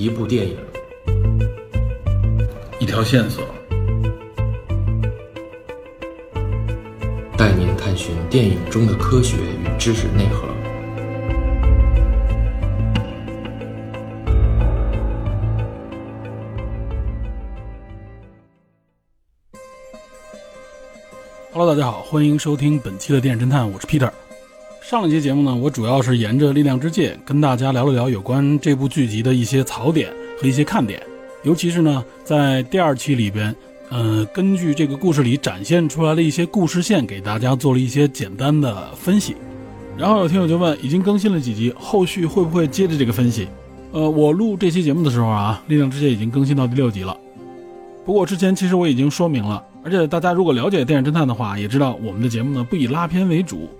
一部电影，一条线索，带您探寻电影中的科学与知识内核。Hello，大家好，欢迎收听本期的电影侦探，我是 Peter。上一期节目呢，我主要是沿着《力量之戒》跟大家聊了聊有关这部剧集的一些槽点和一些看点，尤其是呢，在第二期里边，呃，根据这个故事里展现出来的一些故事线，给大家做了一些简单的分析。然后有听友就问，已经更新了几集，后续会不会接着这个分析？呃，我录这期节目的时候啊，《力量之戒》已经更新到第六集了。不过之前其实我已经说明了，而且大家如果了解电影侦探的话，也知道我们的节目呢不以拉片为主，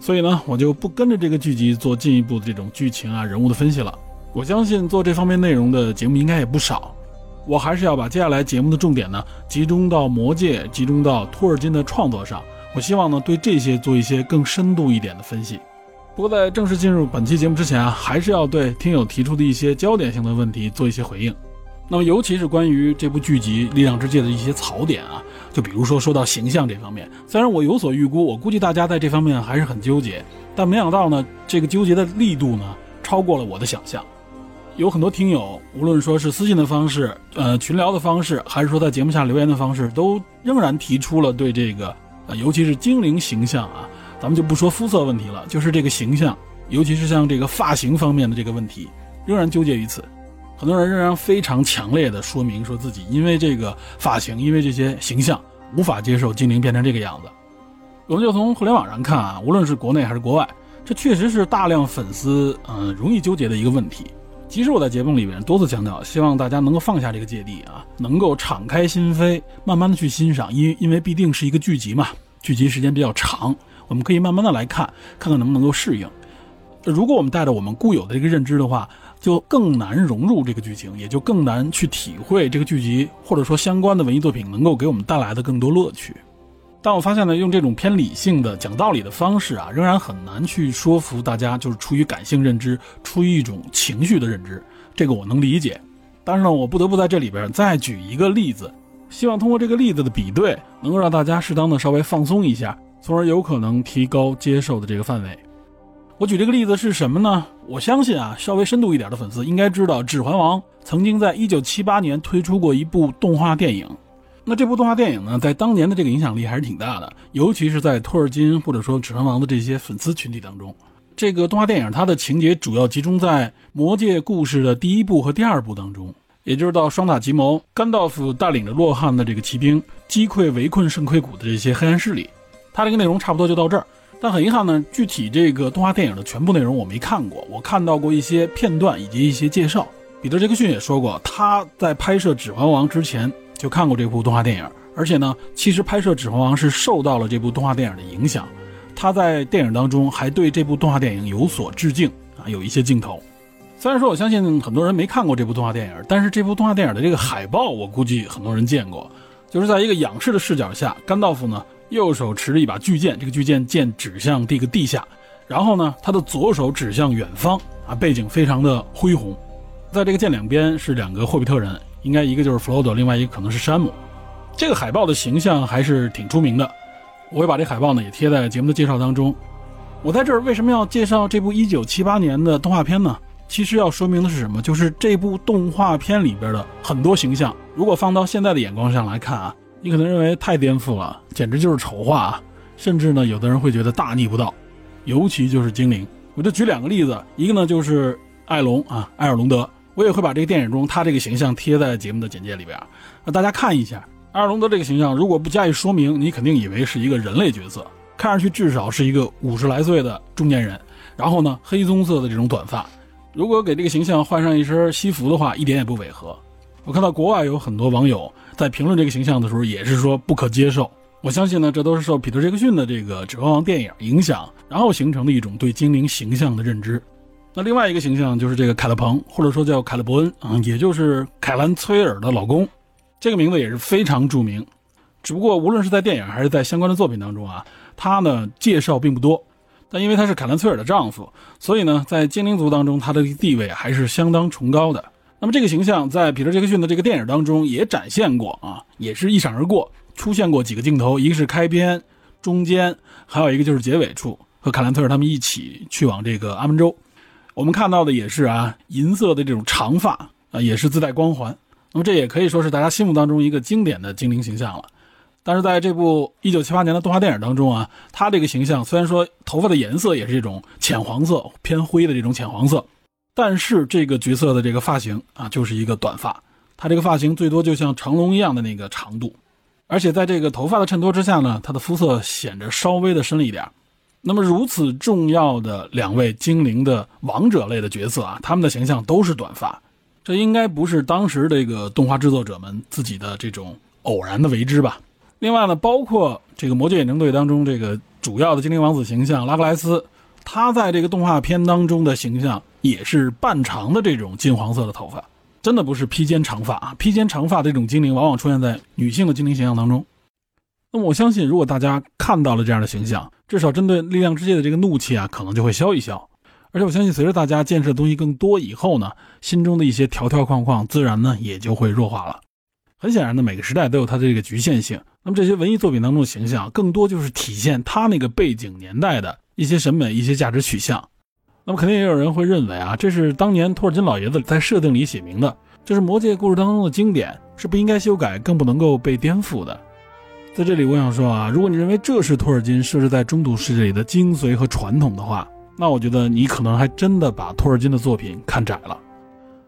所以呢我就不跟着这个剧集做进一步的这种剧情啊人物的分析了。我相信做这方面内容的节目应该也不少，我还是要把接下来节目的重点呢集中到魔戒，集中到托尔金的创作上。我希望呢对这些做一些更深度一点的分析。不过在正式进入本期节目之前啊，还是要对听友提出的一些焦点性的问题做一些回应。那么，尤其是关于这部剧集《力量之戒》的一些槽点啊，就比如说说到形象这方面，虽然我有所预估，我估计大家在这方面还是很纠结，但没想到呢，这个纠结的力度呢，超过了我的想象。有很多听友，无论说是私信的方式、呃群聊的方式，还是说在节目下留言的方式，都仍然提出了对这个，呃，尤其是精灵形象啊，咱们就不说肤色问题了，就是这个形象，尤其是像这个发型方面的这个问题，仍然纠结于此。很多人仍然非常强烈的说明，说自己因为这个发型，因为这些形象，无法接受精灵变成这个样子。我们就从互联网上看啊，无论是国内还是国外，这确实是大量粉丝嗯容易纠结的一个问题。其实我在节目里面多次强调，希望大家能够放下这个芥蒂啊，能够敞开心扉，慢慢的去欣赏，因因为必定是一个剧集嘛，剧集时间比较长，我们可以慢慢的来看，看看能不能够适应。如果我们带着我们固有的这个认知的话，就更难融入这个剧情，也就更难去体会这个剧集或者说相关的文艺作品能够给我们带来的更多乐趣。但我发现呢，用这种偏理性的讲道理的方式啊，仍然很难去说服大家，就是出于感性认知，出于一种情绪的认知，这个我能理解。但是呢，我不得不在这里边再举一个例子，希望通过这个例子的比对，能够让大家适当的稍微放松一下，从而有可能提高接受的这个范围。我举这个例子是什么呢？我相信啊，稍微深度一点的粉丝应该知道，《指环王》曾经在一九七八年推出过一部动画电影。那这部动画电影呢，在当年的这个影响力还是挺大的，尤其是在托尔金或者说《指环王》的这些粉丝群体当中。这个动画电影它的情节主要集中在魔界故事的第一部和第二部当中，也就是到双塔奇谋，甘道夫带领着洛汗的这个骑兵击溃围困圣盔谷的这些黑暗势力。它这个内容差不多就到这儿。但很遗憾呢，具体这个动画电影的全部内容我没看过，我看到过一些片段以及一些介绍。彼得·杰克逊也说过，他在拍摄《指环王》之前就看过这部动画电影，而且呢，其实拍摄《指环王》是受到了这部动画电影的影响。他在电影当中还对这部动画电影有所致敬啊，有一些镜头。虽然说我相信很多人没看过这部动画电影，但是这部动画电影的这个海报，我估计很多人见过，就是在一个仰视的视角下，甘道夫呢。右手持着一把巨剑，这个巨剑剑指向这个地下，然后呢，他的左手指向远方啊，背景非常的恢宏。在这个剑两边是两个霍比特人，应该一个就是弗罗多，另外一个可能是山姆。这个海报的形象还是挺出名的，我会把这海报呢也贴在节目的介绍当中。我在这儿为什么要介绍这部1978年的动画片呢？其实要说明的是什么？就是这部动画片里边的很多形象，如果放到现在的眼光上来看啊。你可能认为太颠覆了，简直就是丑化啊！甚至呢，有的人会觉得大逆不道，尤其就是精灵。我就举两个例子，一个呢就是艾隆啊，艾尔隆德，我也会把这个电影中他这个形象贴在节目的简介里边，那大家看一下。艾尔隆德这个形象，如果不加以说明，你肯定以为是一个人类角色，看上去至少是一个五十来岁的中年人，然后呢，黑棕色的这种短发。如果给这个形象换上一身西服的话，一点也不违和。我看到国外有很多网友在评论这个形象的时候，也是说不可接受。我相信呢，这都是受彼得·杰克逊的这个《指环王》电影影响，然后形成的一种对精灵形象的认知。那另外一个形象就是这个凯勒彭，或者说叫凯勒伯恩啊，也就是凯兰·崔尔的老公，这个名字也是非常著名。只不过无论是在电影还是在相关的作品当中啊，他呢介绍并不多。但因为他是凯兰·崔尔的丈夫，所以呢，在精灵族当中他的地位还是相当崇高的。那么这个形象在彼得·杰克逊的这个电影当中也展现过啊，也是一闪而过，出现过几个镜头，一个是开篇、中间，还有一个就是结尾处，和卡兰特尔他们一起去往这个阿门州。我们看到的也是啊，银色的这种长发啊，也是自带光环。那么这也可以说是大家心目当中一个经典的精灵形象了。但是在这部1978年的动画电影当中啊，他这个形象虽然说头发的颜色也是这种浅黄色、偏灰的这种浅黄色。但是这个角色的这个发型啊，就是一个短发，他这个发型最多就像成龙一样的那个长度，而且在这个头发的衬托之下呢，他的肤色显着稍微的深了一点。那么如此重要的两位精灵的王者类的角色啊，他们的形象都是短发，这应该不是当时这个动画制作者们自己的这种偶然的为之吧？另外呢，包括这个魔戒眼镜队当中这个主要的精灵王子形象拉格莱斯。他在这个动画片当中的形象也是半长的这种金黄色的头发，真的不是披肩长发啊！披肩长发这种精灵往往出现在女性的精灵形象当中。那么我相信，如果大家看到了这样的形象，至少针对力量之界的这个怒气啊，可能就会消一消。而且我相信，随着大家见识的东西更多以后呢，心中的一些条条框框自然呢也就会弱化了。很显然呢，每个时代都有它的这个局限性。那么这些文艺作品当中的形象，更多就是体现它那个背景年代的。一些审美、一些价值取向，那么肯定也有人会认为啊，这是当年托尔金老爷子在设定里写明的，这是魔戒故事当中的经典，是不应该修改，更不能够被颠覆的。在这里，我想说啊，如果你认为这是托尔金设置在中土世界里的精髓和传统的话，那我觉得你可能还真的把托尔金的作品看窄了。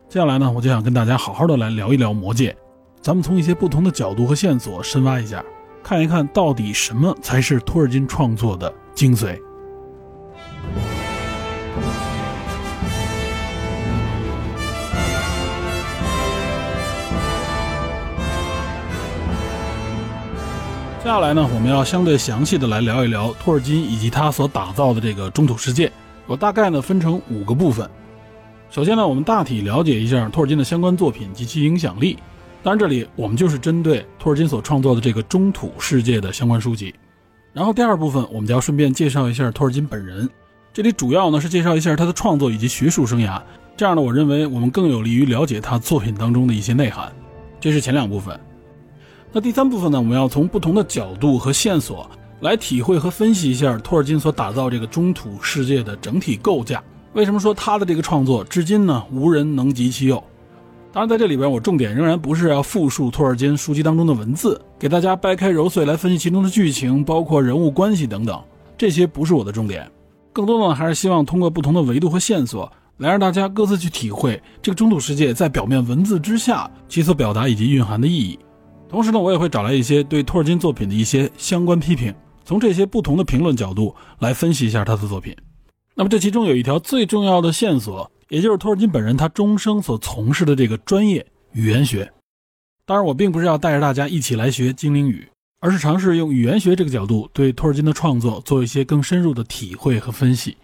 接下来呢，我就想跟大家好好的来聊一聊魔戒，咱们从一些不同的角度和线索深挖一下，看一看到底什么才是托尔金创作的精髓。接下来呢，我们要相对详细的来聊一聊托尔金以及他所打造的这个中土世界。我大概呢分成五个部分。首先呢，我们大体了解一下托尔金的相关作品及其影响力。当然，这里我们就是针对托尔金所创作的这个中土世界的相关书籍。然后第二部分，我们就要顺便介绍一下托尔金本人。这里主要呢是介绍一下他的创作以及学术生涯。这样呢，我认为我们更有利于了解他作品当中的一些内涵。这是前两部分。那第三部分呢？我们要从不同的角度和线索来体会和分析一下托尔金所打造这个中土世界的整体构架。为什么说他的这个创作至今呢无人能及其右？当然，在这里边我重点仍然不是要复述托尔金书籍当中的文字，给大家掰开揉碎来分析其中的剧情，包括人物关系等等，这些不是我的重点。更多的呢，还是希望通过不同的维度和线索，来让大家各自去体会这个中土世界在表面文字之下其所表达以及蕴含的意义。同时呢，我也会找来一些对托尔金作品的一些相关批评，从这些不同的评论角度来分析一下他的作品。那么这其中有一条最重要的线索，也就是托尔金本人他终生所从事的这个专业语言学。当然，我并不是要带着大家一起来学精灵语，而是尝试用语言学这个角度对托尔金的创作做一些更深入的体会和分析。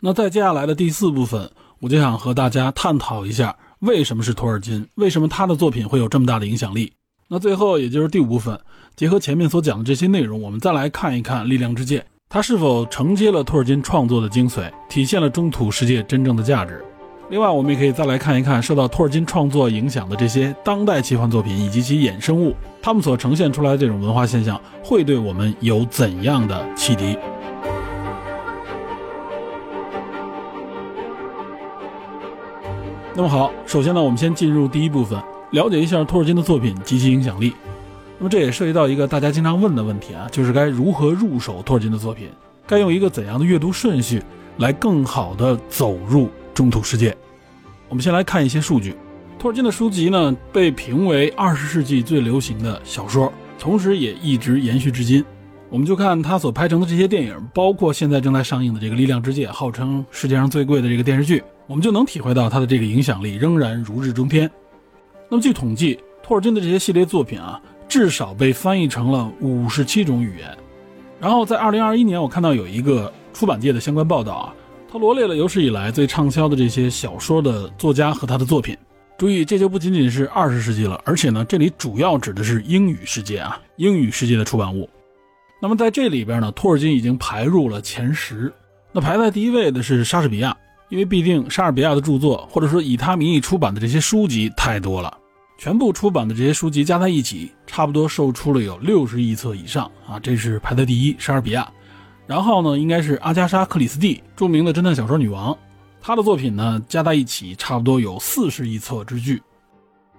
那在接下来的第四部分，我就想和大家探讨一下为什么是托尔金，为什么他的作品会有这么大的影响力。那最后，也就是第五部分，结合前面所讲的这些内容，我们再来看一看《力量之剑》，它是否承接了托尔金创作的精髓，体现了中土世界真正的价值。另外，我们也可以再来看一看受到托尔金创作影响的这些当代奇幻作品以及其衍生物，他们所呈现出来的这种文化现象，会对我们有怎样的启迪？那么好，首先呢，我们先进入第一部分。了解一下托尔金的作品及其影响力，那么这也涉及到一个大家经常问的问题啊，就是该如何入手托尔金的作品？该用一个怎样的阅读顺序来更好的走入中土世界？我们先来看一些数据。托尔金的书籍呢，被评为二十世纪最流行的小说，同时也一直延续至今。我们就看他所拍成的这些电影，包括现在正在上映的这个《力量之戒》，号称世界上最贵的这个电视剧，我们就能体会到他的这个影响力仍然如日中天。那么据统计，托尔金的这些系列作品啊，至少被翻译成了五十七种语言。然后在二零二一年，我看到有一个出版界的相关报道啊，他罗列了有史以来最畅销的这些小说的作家和他的作品。注意，这就不仅仅是二十世纪了，而且呢，这里主要指的是英语世界啊，英语世界的出版物。那么在这里边呢，托尔金已经排入了前十。那排在第一位的是莎士比亚，因为毕竟莎士比亚的著作，或者说以他名义出版的这些书籍太多了，全部出版的这些书籍加在一起，差不多售出了有六十亿册以上啊，这是排在第一，莎士比亚。然后呢，应该是阿加莎·克里斯蒂，著名的侦探小说女王，她的作品呢加在一起差不多有四十亿册之巨。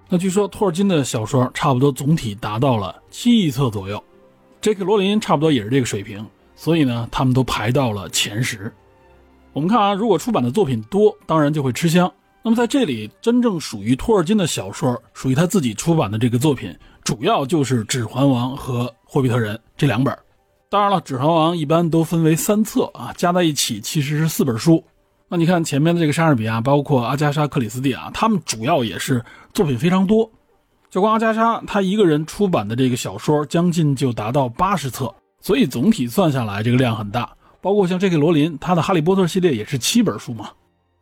那据说托尔金的小说差不多总体达到了七亿册左右，J.K. 罗琳差不多也是这个水平，所以呢，他们都排到了前十。我们看啊，如果出版的作品多，当然就会吃香。那么在这里，真正属于托尔金的小说，属于他自己出版的这个作品，主要就是《指环王》和《霍比特人》这两本。当然了，《指环王》一般都分为三册啊，加在一起其实是四本书。那你看前面的这个莎士比亚，包括阿加莎·克里斯蒂啊，他们主要也是作品非常多。就光阿加莎，他一个人出版的这个小说，将近就达到八十册，所以总体算下来，这个量很大。包括像这个罗琳，他的《哈利波特》系列也是七本书嘛。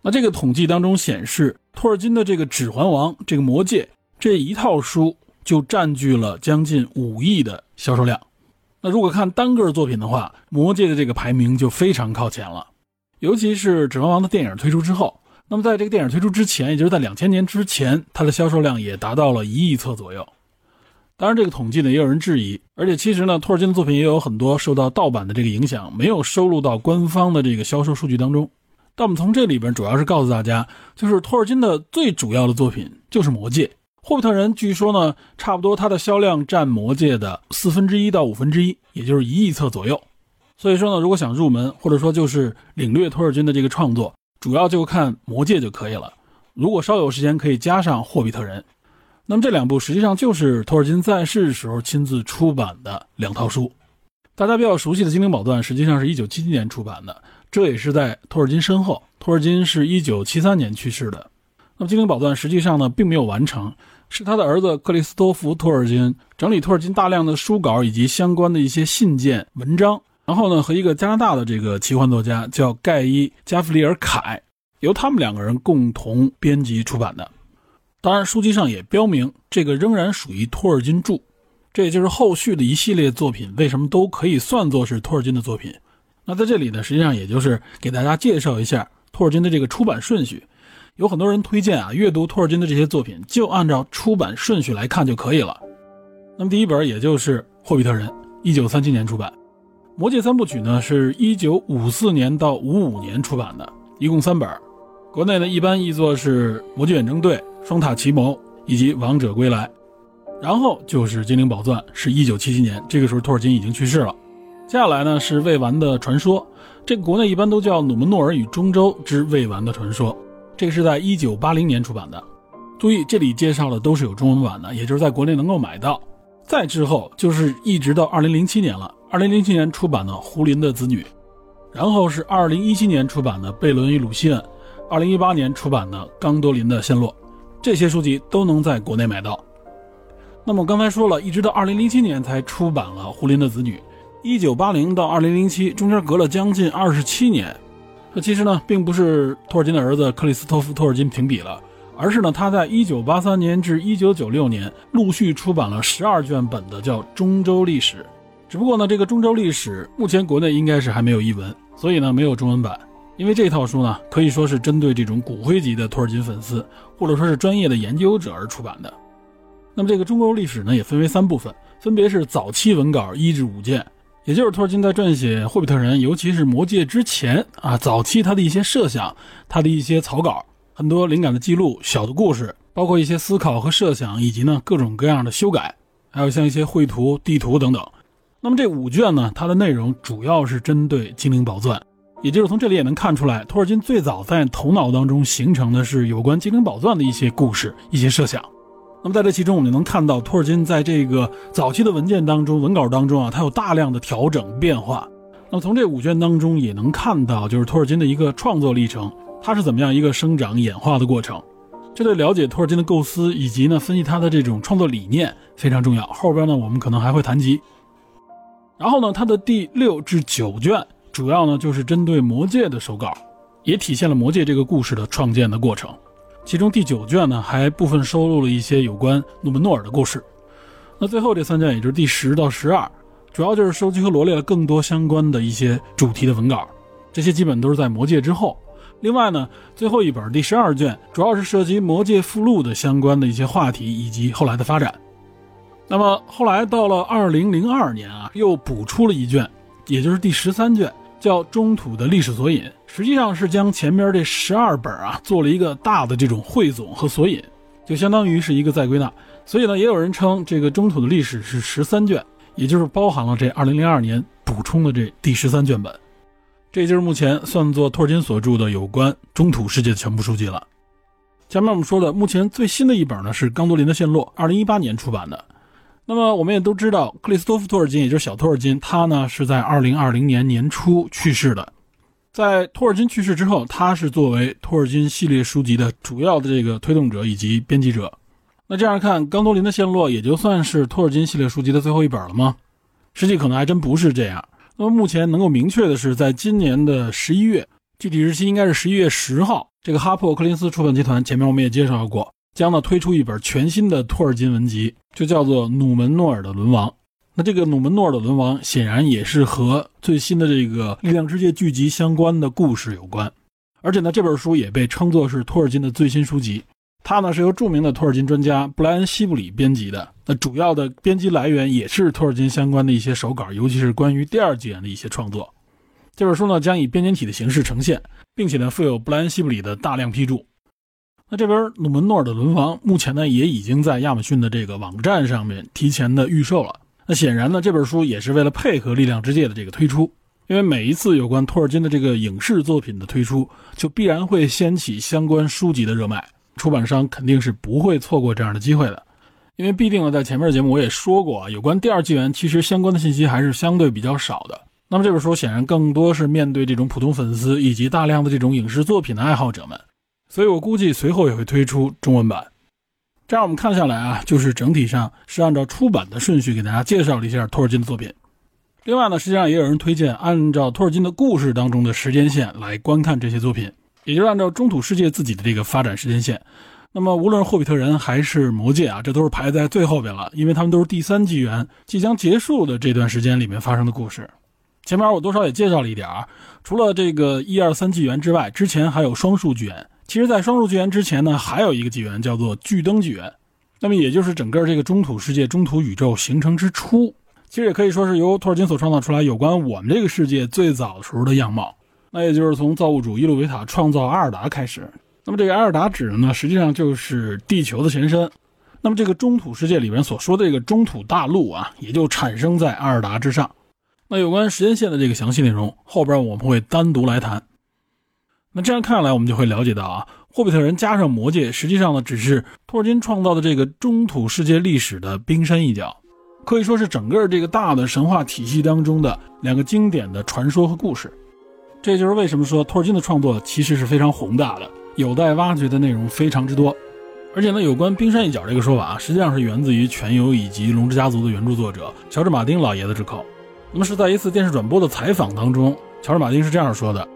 那这个统计当中显示，托尔金的这个《指环王》这个《魔戒》这一套书就占据了将近五亿的销售量。那如果看单个作品的话，《魔戒》的这个排名就非常靠前了。尤其是《指环王》的电影推出之后，那么在这个电影推出之前，也就是在两千年之前，它的销售量也达到了一亿册左右。当然，这个统计呢也有人质疑，而且其实呢，托尔金的作品也有很多受到盗版的这个影响，没有收录到官方的这个销售数据当中。但我们从这里边主要是告诉大家，就是托尔金的最主要的作品就是《魔戒》，《霍比特人》据说呢，差不多它的销量占《魔戒》的四分之一到五分之一，也就是一亿册左右。所以说呢，如果想入门，或者说就是领略托尔金的这个创作，主要就看《魔戒》就可以了。如果稍有时间，可以加上《霍比特人》。那么这两部实际上就是托尔金在世时候亲自出版的两套书。大家比较熟悉的《精灵宝钻》实际上是一九七七年出版的，这也是在托尔金身后。托尔金是一九七三年去世的。那么《精灵宝钻》实际上呢并没有完成，是他的儿子克里斯托弗·托尔金整理托尔金大量的书稿以及相关的一些信件、文章，然后呢和一个加拿大的这个奇幻作家叫盖伊·加弗里尔·凯，由他们两个人共同编辑出版的。当然，书籍上也标明这个仍然属于托尔金著，这也就是后续的一系列作品为什么都可以算作是托尔金的作品。那在这里呢，实际上也就是给大家介绍一下托尔金的这个出版顺序。有很多人推荐啊，阅读托尔金的这些作品就按照出版顺序来看就可以了。那么第一本也就是《霍比特人》，一九三七年出版，《魔戒三部曲》呢是一九五四年到五五年出版的，一共三本。国内呢一般译作是《魔戒远征队》。双塔奇谋以及王者归来，然后就是精灵宝钻，是一九七七年，这个时候托尔金已经去世了。接下来呢是未完的传说，这个国内一般都叫《努门诺尔与中州之未完的传说》，这个是在一九八零年出版的。注意，这里介绍的都是有中文版的，也就是在国内能够买到。再之后就是一直到二零零七年了，二零零七年出版的《胡林的子女》，然后是二零一七年出版的《贝伦与鲁西恩》，二零一八年出版的《冈多林的陷落》。这些书籍都能在国内买到。那么我刚才说了，一直到二零零七年才出版了《胡林的子女》，一九八零到二零零七中间隔了将近二十七年。这其实呢，并不是托尔金的儿子克里斯托夫·托尔金停笔了，而是呢，他在一九八三年至一九九六年陆续出版了十二卷本的叫《中州历史》。只不过呢，这个《中州历史》目前国内应该是还没有译文，所以呢，没有中文版。因为这套书呢，可以说是针对这种骨灰级的托尔金粉丝，或者说是专业的研究者而出版的。那么这个中国历史呢，也分为三部分，分别是早期文稿一至五卷，也就是托尔金在撰写《霍比特人》，尤其是《魔戒》之前啊，早期他的一些设想，他的一些草稿，很多灵感的记录、小的故事，包括一些思考和设想，以及呢各种各样的修改，还有像一些绘图、地图等等。那么这五卷呢，它的内容主要是针对精灵宝钻。也就是从这里也能看出来，托尔金最早在头脑当中形成的是有关精灵宝钻的一些故事、一些设想。那么在这其中，我们就能看到托尔金在这个早期的文件当中、文稿当中啊，他有大量的调整变化。那么从这五卷当中也能看到，就是托尔金的一个创作历程，他是怎么样一个生长演化的过程。这对了解托尔金的构思以及呢分析他的这种创作理念非常重要。后边呢我们可能还会谈及。然后呢，他的第六至九卷。主要呢就是针对魔戒的手稿，也体现了魔戒这个故事的创建的过程。其中第九卷呢还部分收录了一些有关努门诺尔的故事。那最后这三卷，也就是第十到十二，主要就是收集和罗列了更多相关的一些主题的文稿。这些基本都是在魔戒之后，另外呢，最后一本第十二卷主要是涉及《魔戒》附录的相关的一些话题以及后来的发展。那么后来到了二零零二年啊，又补出了一卷，也就是第十三卷，叫《中土的历史索引》，实际上是将前面这十二本啊做了一个大的这种汇总和索引，就相当于是一个再归纳。所以呢，也有人称这个中土的历史是十三卷，也就是包含了这二零零二年补充的这第十三卷本。这就是目前算作托尔金所著的有关中土世界的全部书籍了。前面我们说的，目前最新的一本呢是《冈多林的陷落》，二零一八年出版的。那么我们也都知道，克里斯托弗·托尔金，也就是小托尔金，他呢是在二零二零年年初去世的。在托尔金去世之后，他是作为托尔金系列书籍的主要的这个推动者以及编辑者。那这样看，《冈多林的陷落》也就算是托尔金系列书籍的最后一本了吗？实际可能还真不是这样。那么目前能够明确的是，在今年的十一月，具体日期应该是十一月十号。这个哈珀·柯林斯出版集团前面我们也介绍过，将呢推出一本全新的托尔金文集，就叫做《努门诺尔的沦亡》。那这个努门诺尔的沦亡显然也是和最新的这个力量之界剧集相关的故事有关，而且呢这本书也被称作是托尔金的最新书籍。它呢是由著名的托尔金专家布莱恩·西布里编辑的。那主要的编辑来源也是托尔金相关的一些手稿，尤其是关于第二纪元的一些创作。这本书呢将以编年体的形式呈现，并且呢附有布莱恩·西布里的大量批注。那这边努门诺尔的轮王目前呢也已经在亚马逊的这个网站上面提前的预售了。那显然呢这本书也是为了配合力量之界的这个推出，因为每一次有关托尔金的这个影视作品的推出，就必然会掀起相关书籍的热卖。出版商肯定是不会错过这样的机会的，因为必定呢，在前面的节目我也说过啊，有关第二纪元其实相关的信息还是相对比较少的。那么这本书显然更多是面对这种普通粉丝以及大量的这种影视作品的爱好者们，所以我估计随后也会推出中文版。这样我们看下来啊，就是整体上是按照出版的顺序给大家介绍了一下托尔金的作品。另外呢，实际上也有人推荐按照托尔金的故事当中的时间线来观看这些作品。也就是按照中土世界自己的这个发展时间线，那么无论是霍比特人还是魔戒啊，这都是排在最后边了，因为他们都是第三纪元即将结束的这段时间里面发生的故事。前面我多少也介绍了一点啊，除了这个一二三纪元之外，之前还有双数纪元。其实，在双数纪元之前呢，还有一个纪元叫做巨灯纪元，那么也就是整个这个中土世界、中土宇宙形成之初，其实也可以说是由托尔金所创造出来有关我们这个世界最早时候的样貌。那也就是从造物主伊鲁维塔创造阿尔达开始。那么这个阿尔达指的呢，实际上就是地球的前身。那么这个中土世界里面所说的这个中土大陆啊，也就产生在阿尔达之上。那有关时间线的这个详细内容，后边我们会单独来谈。那这样看来，我们就会了解到啊，霍比特人加上魔戒，实际上呢，只是托尔金创造的这个中土世界历史的冰山一角，可以说是整个这个大的神话体系当中的两个经典的传说和故事。这就是为什么说托尔金的创作其实是非常宏大的，有待挖掘的内容非常之多。而且呢，有关冰山一角这个说法啊，实际上是源自于《全游》以及《龙之家族》的原著作者乔治·马丁老爷子之口。那么是在一次电视转播的采访当中，乔治·马丁是这样说的：“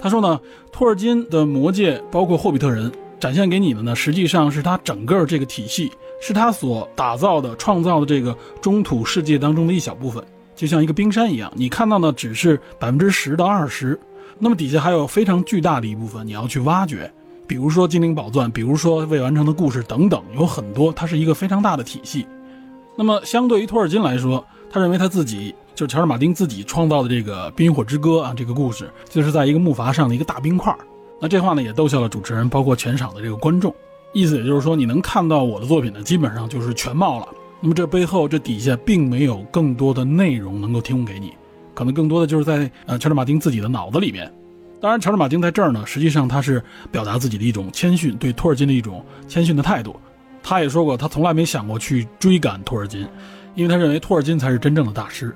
他说呢，托尔金的魔戒包括霍比特人展现给你的呢，实际上是他整个这个体系，是他所打造的、创造的这个中土世界当中的一小部分。”就像一个冰山一样，你看到的只是百分之十到二十，那么底下还有非常巨大的一部分你要去挖掘，比如说精灵宝钻，比如说未完成的故事等等，有很多，它是一个非常大的体系。那么相对于托尔金来说，他认为他自己就是乔治马丁自己创造的这个《冰与火之歌》啊，这个故事就是在一个木筏上的一个大冰块。那这话呢也逗笑了主持人，包括全场的这个观众，意思也就是说，你能看到我的作品呢，基本上就是全貌了。那么这背后，这底下并没有更多的内容能够提供给你，可能更多的就是在呃乔治马丁自己的脑子里面。当然，乔治马丁在这儿呢，实际上他是表达自己的一种谦逊，对托尔金的一种谦逊的态度。他也说过，他从来没想过去追赶托尔金，因为他认为托尔金才是真正的大师。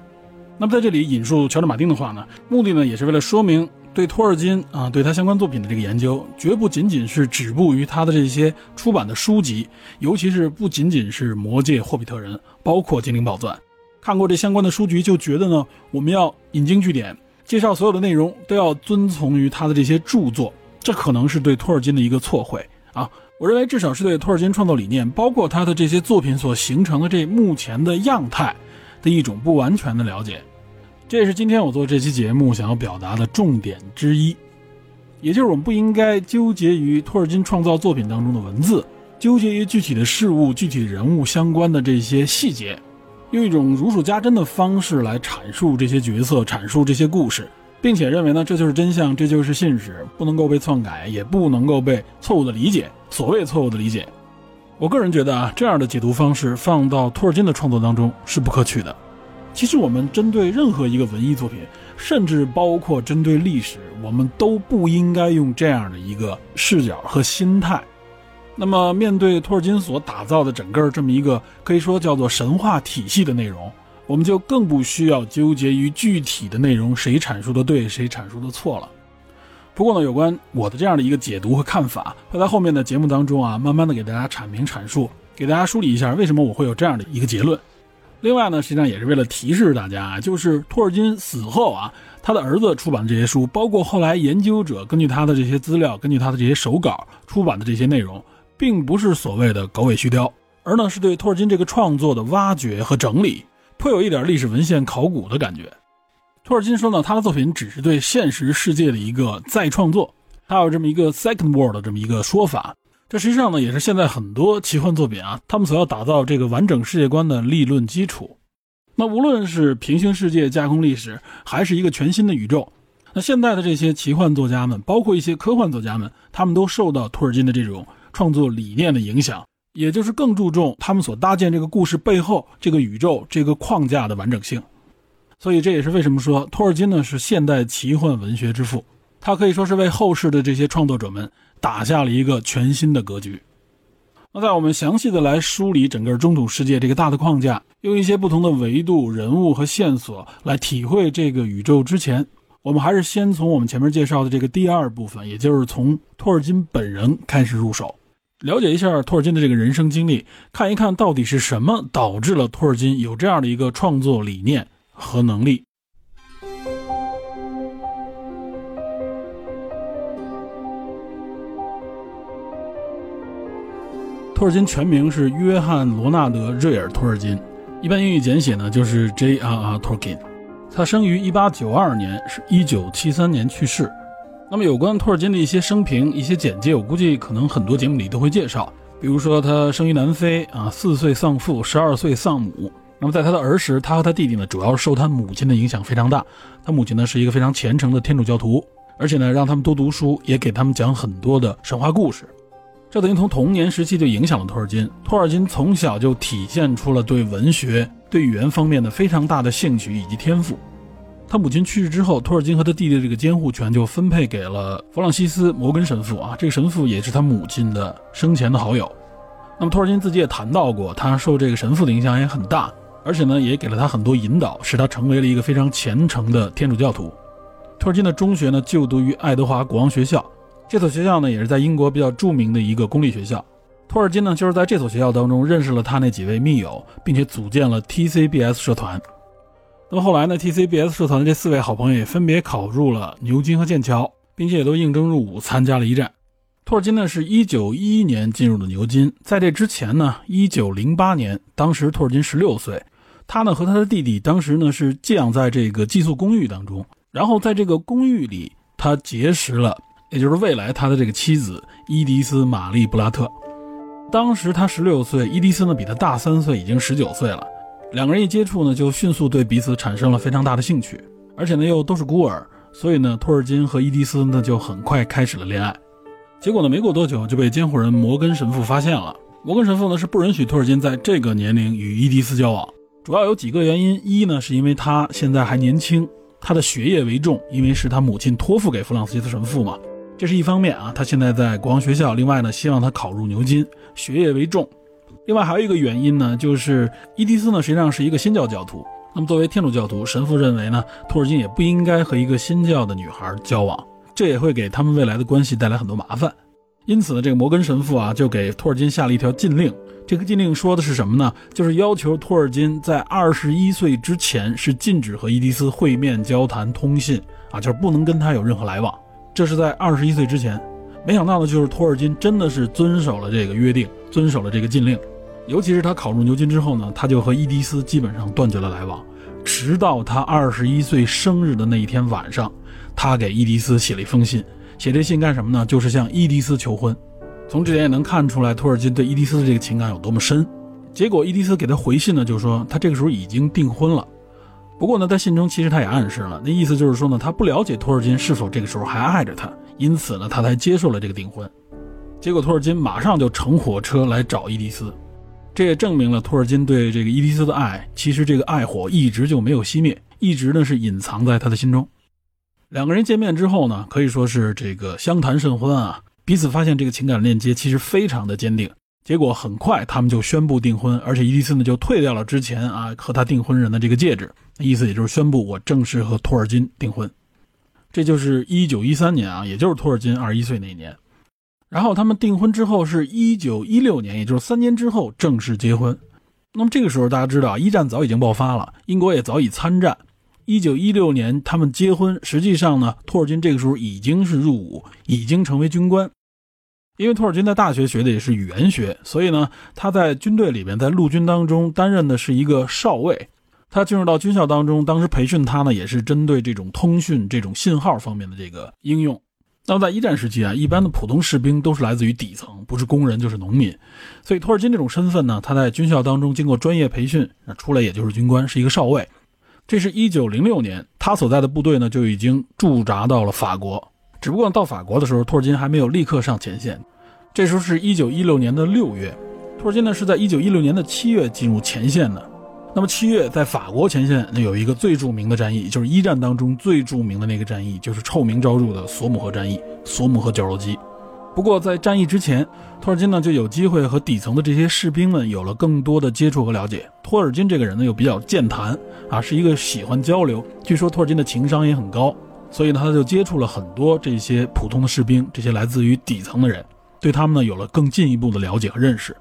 那么在这里引述乔治马丁的话呢，目的呢也是为了说明。对托尔金啊，对他相关作品的这个研究，绝不仅仅是止步于他的这些出版的书籍，尤其是不仅仅是《魔戒》《霍比特人》，包括《精灵宝钻》。看过这相关的书籍，就觉得呢，我们要引经据典，介绍所有的内容都要遵从于他的这些著作，这可能是对托尔金的一个错会啊。我认为至少是对托尔金创作理念，包括他的这些作品所形成的这目前的样态的一种不完全的了解。这也是今天我做这期节目想要表达的重点之一。也就是我们不应该纠结于托尔金创造作品当中的文字，纠结于具体的事物、具体人物相关的这些细节，用一种如数家珍的方式来阐述这些角色、阐述这些故事，并且认为呢这就是真相，这就是信史，不能够被篡改，也不能够被错误的理解。所谓错误的理解，我个人觉得啊，这样的解读方式放到托尔金的创作当中是不可取的。其实我们针对任何一个文艺作品，甚至包括针对历史，我们都不应该用这样的一个视角和心态。那么，面对托尔金所打造的整个这么一个可以说叫做神话体系的内容，我们就更不需要纠结于具体的内容谁阐述的对，谁阐述的错了。不过呢，有关我的这样的一个解读和看法，会在后面的节目当中啊，慢慢的给大家阐明阐述，给大家梳理一下为什么我会有这样的一个结论。另外呢，实际上也是为了提示大家，就是托尔金死后啊，他的儿子出版的这些书，包括后来研究者根据他的这些资料，根据他的这些手稿出版的这些内容，并不是所谓的狗尾续貂，而呢是对托尔金这个创作的挖掘和整理，颇有一点历史文献考古的感觉。托尔金说呢，他的作品只是对现实世界的一个再创作，他有这么一个 second world 的这么一个说法。这实际上呢，也是现在很多奇幻作品啊，他们所要打造这个完整世界观的立论基础。那无论是平行世界架空历史，还是一个全新的宇宙，那现在的这些奇幻作家们，包括一些科幻作家们，他们都受到托尔金的这种创作理念的影响，也就是更注重他们所搭建这个故事背后这个宇宙这个框架的完整性。所以这也是为什么说托尔金呢是现代奇幻文学之父，他可以说是为后世的这些创作者们。打下了一个全新的格局。那在我们详细的来梳理整个中土世界这个大的框架，用一些不同的维度、人物和线索来体会这个宇宙之前，我们还是先从我们前面介绍的这个第二部分，也就是从托尔金本人开始入手，了解一下托尔金的这个人生经历，看一看到底是什么导致了托尔金有这样的一个创作理念和能力。托尔金全名是约翰·罗纳德·瑞尔·托尔金，一般英语简写呢就是 J.R.R. Tolkien。他生于1892年，是一九七三年去世。那么有关托尔金的一些生平、一些简介，我估计可能很多节目里都会介绍。比如说他生于南非啊，四岁丧父，十二岁丧母。那么在他的儿时，他和他弟弟呢，主要是受他母亲的影响非常大。他母亲呢是一个非常虔诚的天主教徒，而且呢让他们多读书，也给他们讲很多的神话故事。这等于从童年时期就影响了托尔金。托尔金从小就体现出了对文学、对语言方面的非常大的兴趣以及天赋。他母亲去世之后，托尔金和他弟弟这个监护权就分配给了弗朗西斯·摩根神父啊，这个神父也是他母亲的生前的好友。那么托尔金自己也谈到过，他受这个神父的影响也很大，而且呢，也给了他很多引导，使他成为了一个非常虔诚的天主教徒。托尔金的中学呢，就读于爱德华国王学校。这所学校呢，也是在英国比较著名的一个公立学校。托尔金呢，就是在这所学校当中认识了他那几位密友，并且组建了 TCBS 社团。那么后来呢，TCBS 社团的这四位好朋友也分别考入了牛津和剑桥，并且也都应征入伍，参加了一战。托尔金呢，是一九一一年进入的牛津，在这之前呢，一九零八年，当时托尔金十六岁，他呢和他的弟弟当时呢是寄养在这个寄宿公寓当中，然后在这个公寓里，他结识了。也就是未来他的这个妻子伊迪丝·玛丽·布拉特，当时他十六岁，伊迪丝呢比他大三岁，已经十九岁了。两个人一接触呢，就迅速对彼此产生了非常大的兴趣，而且呢又都是孤儿，所以呢托尔金和伊迪丝呢就很快开始了恋爱。结果呢没过多久就被监护人摩根神父发现了。摩根神父呢是不允许托尔金在这个年龄与伊迪丝交往，主要有几个原因：一呢是因为他现在还年轻，他的学业为重，因为是他母亲托付给弗朗西斯神父嘛。这是一方面啊，他现在在国王学校。另外呢，希望他考入牛津，学业为重。另外还有一个原因呢，就是伊迪丝呢实际上是一个新教教徒。那么作为天主教徒，神父认为呢，托尔金也不应该和一个新教的女孩交往，这也会给他们未来的关系带来很多麻烦。因此呢，这个摩根神父啊就给托尔金下了一条禁令。这个禁令说的是什么呢？就是要求托尔金在二十一岁之前是禁止和伊迪丝会面、交谈、通信啊，就是不能跟他有任何来往。这是在二十一岁之前，没想到的就是托尔金真的是遵守了这个约定，遵守了这个禁令。尤其是他考入牛津之后呢，他就和伊迪丝基本上断绝了来往，直到他二十一岁生日的那一天晚上，他给伊迪丝写了一封信，写这信干什么呢？就是向伊迪丝求婚。从这点也能看出来，托尔金对伊迪丝的这个情感有多么深。结果伊迪丝给他回信呢，就说他这个时候已经订婚了。不过呢，在信中其实他也暗示了，那意思就是说呢，他不了解托尔金是否这个时候还爱着他，因此呢，他才接受了这个订婚。结果托尔金马上就乘火车来找伊迪丝，这也证明了托尔金对这个伊迪丝的爱，其实这个爱火一直就没有熄灭，一直呢是隐藏在他的心中。两个人见面之后呢，可以说是这个相谈甚欢啊，彼此发现这个情感链接其实非常的坚定。结果很快，他们就宣布订婚，而且伊迪丝呢就退掉了之前啊和他订婚人的这个戒指，意思也就是宣布我正式和托尔金订婚。这就是一九一三年啊，也就是托尔金二十一岁那一年。然后他们订婚之后是一九一六年，也就是三年之后正式结婚。那么这个时候大家知道，一战早已经爆发了，英国也早已参战。一九一六年他们结婚，实际上呢，托尔金这个时候已经是入伍，已经成为军官。因为托尔金在大学学的也是语言学，所以呢，他在军队里边，在陆军当中担任的是一个少尉。他进入到军校当中，当时培训他呢，也是针对这种通讯、这种信号方面的这个应用。那么在一战时期啊，一般的普通士兵都是来自于底层，不是工人就是农民。所以托尔金这种身份呢，他在军校当中经过专业培训，出来也就是军官，是一个少尉。这是一九零六年，他所在的部队呢就已经驻扎到了法国。只不过到法国的时候，托尔金还没有立刻上前线。这时候是一九一六年的六月，托尔金呢是在一九一六年的七月进入前线的。那么七月在法国前线，那有一个最著名的战役，就是一战当中最著名的那个战役，就是臭名昭著的索姆河战役——索姆河绞肉机。不过在战役之前，托尔金呢就有机会和底层的这些士兵们有了更多的接触和了解。托尔金这个人呢又比较健谈啊，是一个喜欢交流。据说托尔金的情商也很高。所以呢，他就接触了很多这些普通的士兵，这些来自于底层的人，对他们呢有了更进一步的了解和认识。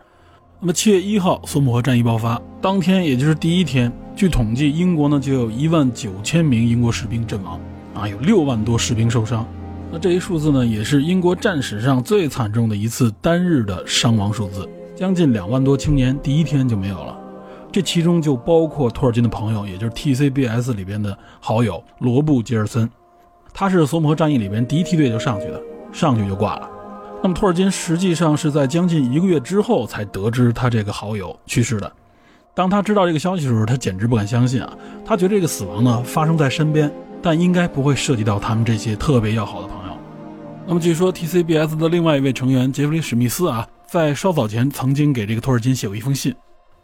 那么七月一号，索姆河战役爆发当天，也就是第一天，据统计，英国呢就有一万九千名英国士兵阵亡，啊，有六万多士兵受伤。那这一数字呢，也是英国战史上最惨重的一次单日的伤亡数字，将近两万多青年第一天就没有了。这其中就包括托尔金的朋友，也就是 TCBS 里边的好友罗布·吉尔森。他是索姆河战役里边第一梯队就上去的，上去就挂了。那么托尔金实际上是在将近一个月之后才得知他这个好友去世的。当他知道这个消息的时候，他简直不敢相信啊！他觉得这个死亡呢发生在身边，但应该不会涉及到他们这些特别要好的朋友。那么据说 TCBS 的另外一位成员杰弗里·史密斯啊，在稍早前曾经给这个托尔金写过一封信，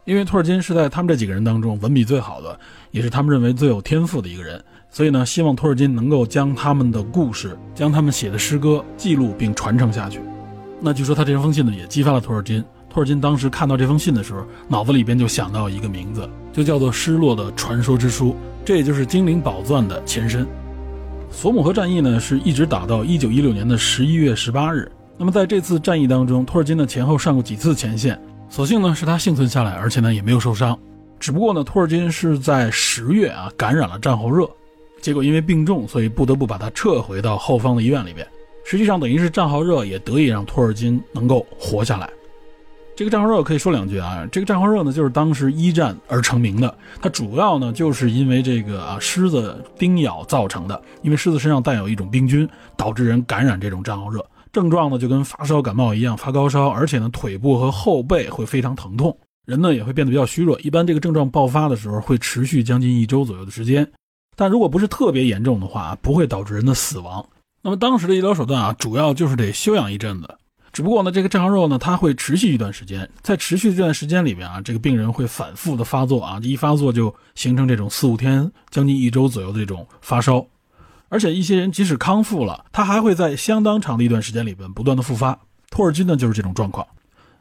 因为托尔金是在他们这几个人当中文笔最好的，也是他们认为最有天赋的一个人。所以呢，希望托尔金能够将他们的故事，将他们写的诗歌记录并传承下去。那据说他这封信呢，也激发了托尔金。托尔金当时看到这封信的时候，脑子里边就想到一个名字，就叫做《失落的传说之书》，这也就是《精灵宝钻》的前身。索姆河战役呢，是一直打到一九一六年的十一月十八日。那么在这次战役当中，托尔金呢前后上过几次前线，所幸呢是他幸存下来，而且呢也没有受伤。只不过呢，托尔金是在十月啊感染了战后热。结果因为病重，所以不得不把他撤回到后方的医院里边。实际上等于是战壕热也得以让托尔金能够活下来。这个战壕热可以说两句啊，这个战壕热呢就是当时一战而成名的，它主要呢就是因为这个啊狮子叮咬造成的。因为狮子身上带有一种病菌，导致人感染这种战壕热，症状呢就跟发烧感冒一样，发高烧，而且呢腿部和后背会非常疼痛，人呢也会变得比较虚弱。一般这个症状爆发的时候会持续将近一周左右的时间。但如果不是特别严重的话，不会导致人的死亡。那么当时的医疗手段啊，主要就是得休养一阵子。只不过呢，这个战壕热呢，它会持续一段时间，在持续这段时间里边啊，这个病人会反复的发作啊，一发作就形成这种四五天、将近一周左右的这种发烧。而且一些人即使康复了，他还会在相当长的一段时间里边不断的复发。托尔金呢就是这种状况，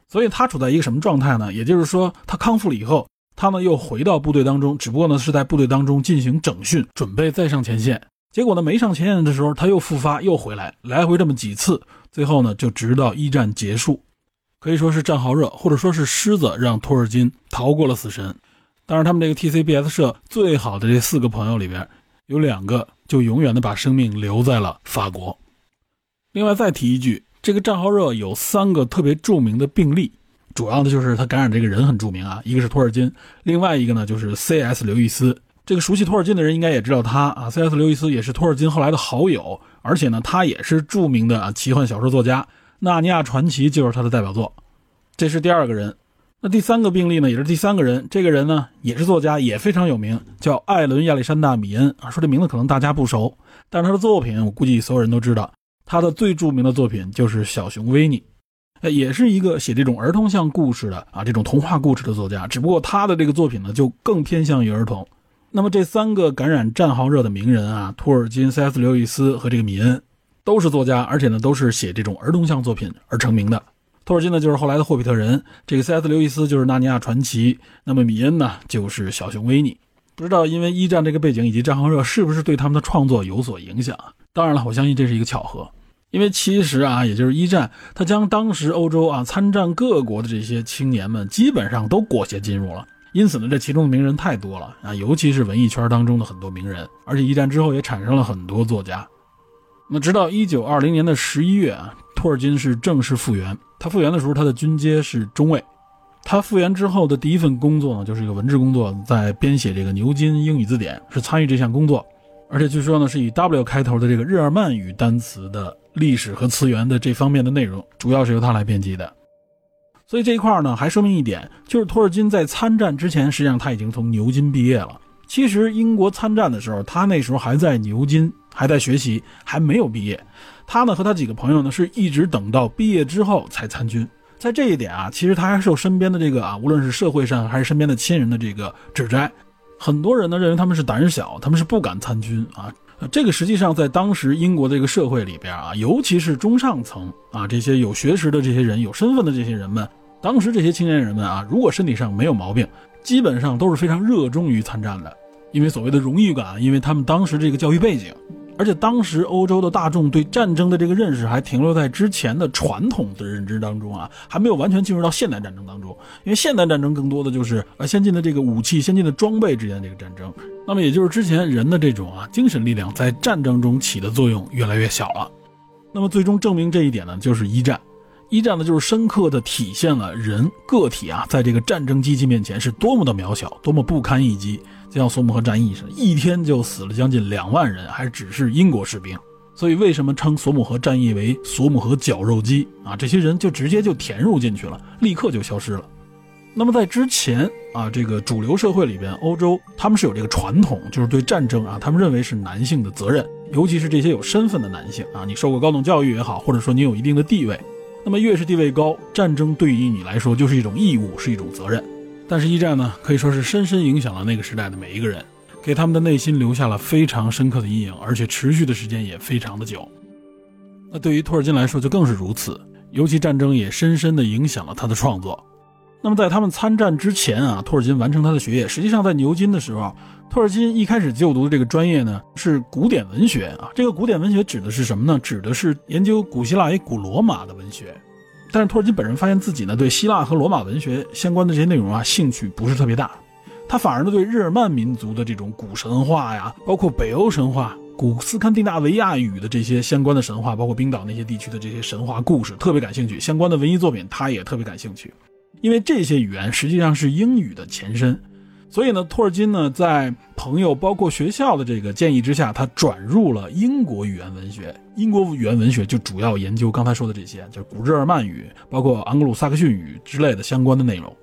所以他处在一个什么状态呢？也就是说，他康复了以后。他呢又回到部队当中，只不过呢是在部队当中进行整训，准备再上前线。结果呢没上前线的时候，他又复发，又回来，来回这么几次，最后呢就直到一战结束，可以说是战壕热，或者说是狮子让托尔金逃过了死神。当然，他们这个 TCBS 社最好的这四个朋友里边，有两个就永远的把生命留在了法国。另外再提一句，这个战壕热有三个特别著名的病例。主要的就是他感染这个人很著名啊，一个是托尔金，另外一个呢就是 C.S. 刘易斯，这个熟悉托尔金的人应该也知道他啊，C.S. 刘易斯也是托尔金后来的好友，而且呢，他也是著名的奇幻小说作家，《纳尼亚传奇》就是他的代表作。这是第二个人。那第三个病例呢，也是第三个人。这个人呢，也是作家，也非常有名，叫艾伦·亚历山大·米恩啊。说这名字可能大家不熟，但是他的作品，我估计所有人都知道。他的最著名的作品就是《小熊维尼》，呃，也是一个写这种儿童像故事的啊，这种童话故事的作家。只不过他的这个作品呢，就更偏向于儿童。那么这三个感染战壕热的名人啊，托尔金、C.S. 刘易斯和这个米恩，都是作家，而且呢，都是写这种儿童像作品而成名的。托尔金呢，就是后来的霍比特人；这个 C.S. 刘易斯就是《纳尼亚传奇》，那么米恩呢，就是《小熊维尼》。不知道因为一战这个背景以及战壕热，是不是对他们的创作有所影响？当然了，我相信这是一个巧合，因为其实啊，也就是一战，他将当时欧洲啊参战各国的这些青年们基本上都裹挟进入了。因此呢，这其中的名人太多了啊，尤其是文艺圈当中的很多名人，而且一战之后也产生了很多作家。那直到一九二零年的十一月啊，托尔金是正式复员。他复员的时候，他的军阶是中尉。他复员之后的第一份工作呢，就是一个文职工作，在编写这个牛津英语字典，是参与这项工作。而且据说呢，是以 W 开头的这个日耳曼语单词的历史和词源的这方面的内容，主要是由他来编辑的。所以这一块呢，还说明一点，就是托尔金在参战之前，实际上他已经从牛津毕业了。其实英国参战的时候，他那时候还在牛津，还在学习，还没有毕业。他呢和他几个朋友呢是一直等到毕业之后才参军，在这一点啊，其实他还受身边的这个啊，无论是社会上还是身边的亲人的这个指摘，很多人呢认为他们是胆小，他们是不敢参军啊。这个实际上在当时英国这个社会里边啊，尤其是中上层啊，这些有学识的这些人、有身份的这些人们，当时这些青年人们啊，如果身体上没有毛病，基本上都是非常热衷于参战的，因为所谓的荣誉感，因为他们当时这个教育背景。而且当时欧洲的大众对战争的这个认识还停留在之前的传统的认知当中啊，还没有完全进入到现代战争当中。因为现代战争更多的就是呃先进的这个武器、先进的装备之间的这个战争。那么也就是之前人的这种啊精神力量在战争中起的作用越来越小了。那么最终证明这一点呢，就是一战。一战呢，就是深刻的体现了人个体啊在这个战争机器面前是多么的渺小，多么不堪一击。就像索姆河战役似的，一天就死了将近两万人，还只是英国士兵。所以为什么称索姆河战役为索姆河绞肉机啊？这些人就直接就填入进去了，立刻就消失了。那么在之前啊，这个主流社会里边，欧洲他们是有这个传统，就是对战争啊，他们认为是男性的责任，尤其是这些有身份的男性啊，你受过高等教育也好，或者说你有一定的地位，那么越是地位高，战争对于你来说就是一种义务，是一种责任。但是，一战呢，可以说是深深影响了那个时代的每一个人，给他们的内心留下了非常深刻的阴影，而且持续的时间也非常的久。那对于托尔金来说就更是如此，尤其战争也深深的影响了他的创作。那么在他们参战之前啊，托尔金完成他的学业，实际上在牛津的时候，托尔金一开始就读的这个专业呢是古典文学啊。这个古典文学指的是什么呢？指的是研究古希腊与古罗马的文学。但是托尔金本人发现自己呢，对希腊和罗马文学相关的这些内容啊，兴趣不是特别大。他反而呢，对日耳曼民族的这种古神话呀，包括北欧神话、古斯堪的纳维亚语的这些相关的神话，包括冰岛那些地区的这些神话故事，特别感兴趣。相关的文艺作品，他也特别感兴趣，因为这些语言实际上是英语的前身。所以呢，托尔金呢，在朋友包括学校的这个建议之下，他转入了英国语言文学。英国语言文学就主要研究刚才说的这些，就是古日耳曼语，包括盎格鲁撒克逊语之类的相关的内容，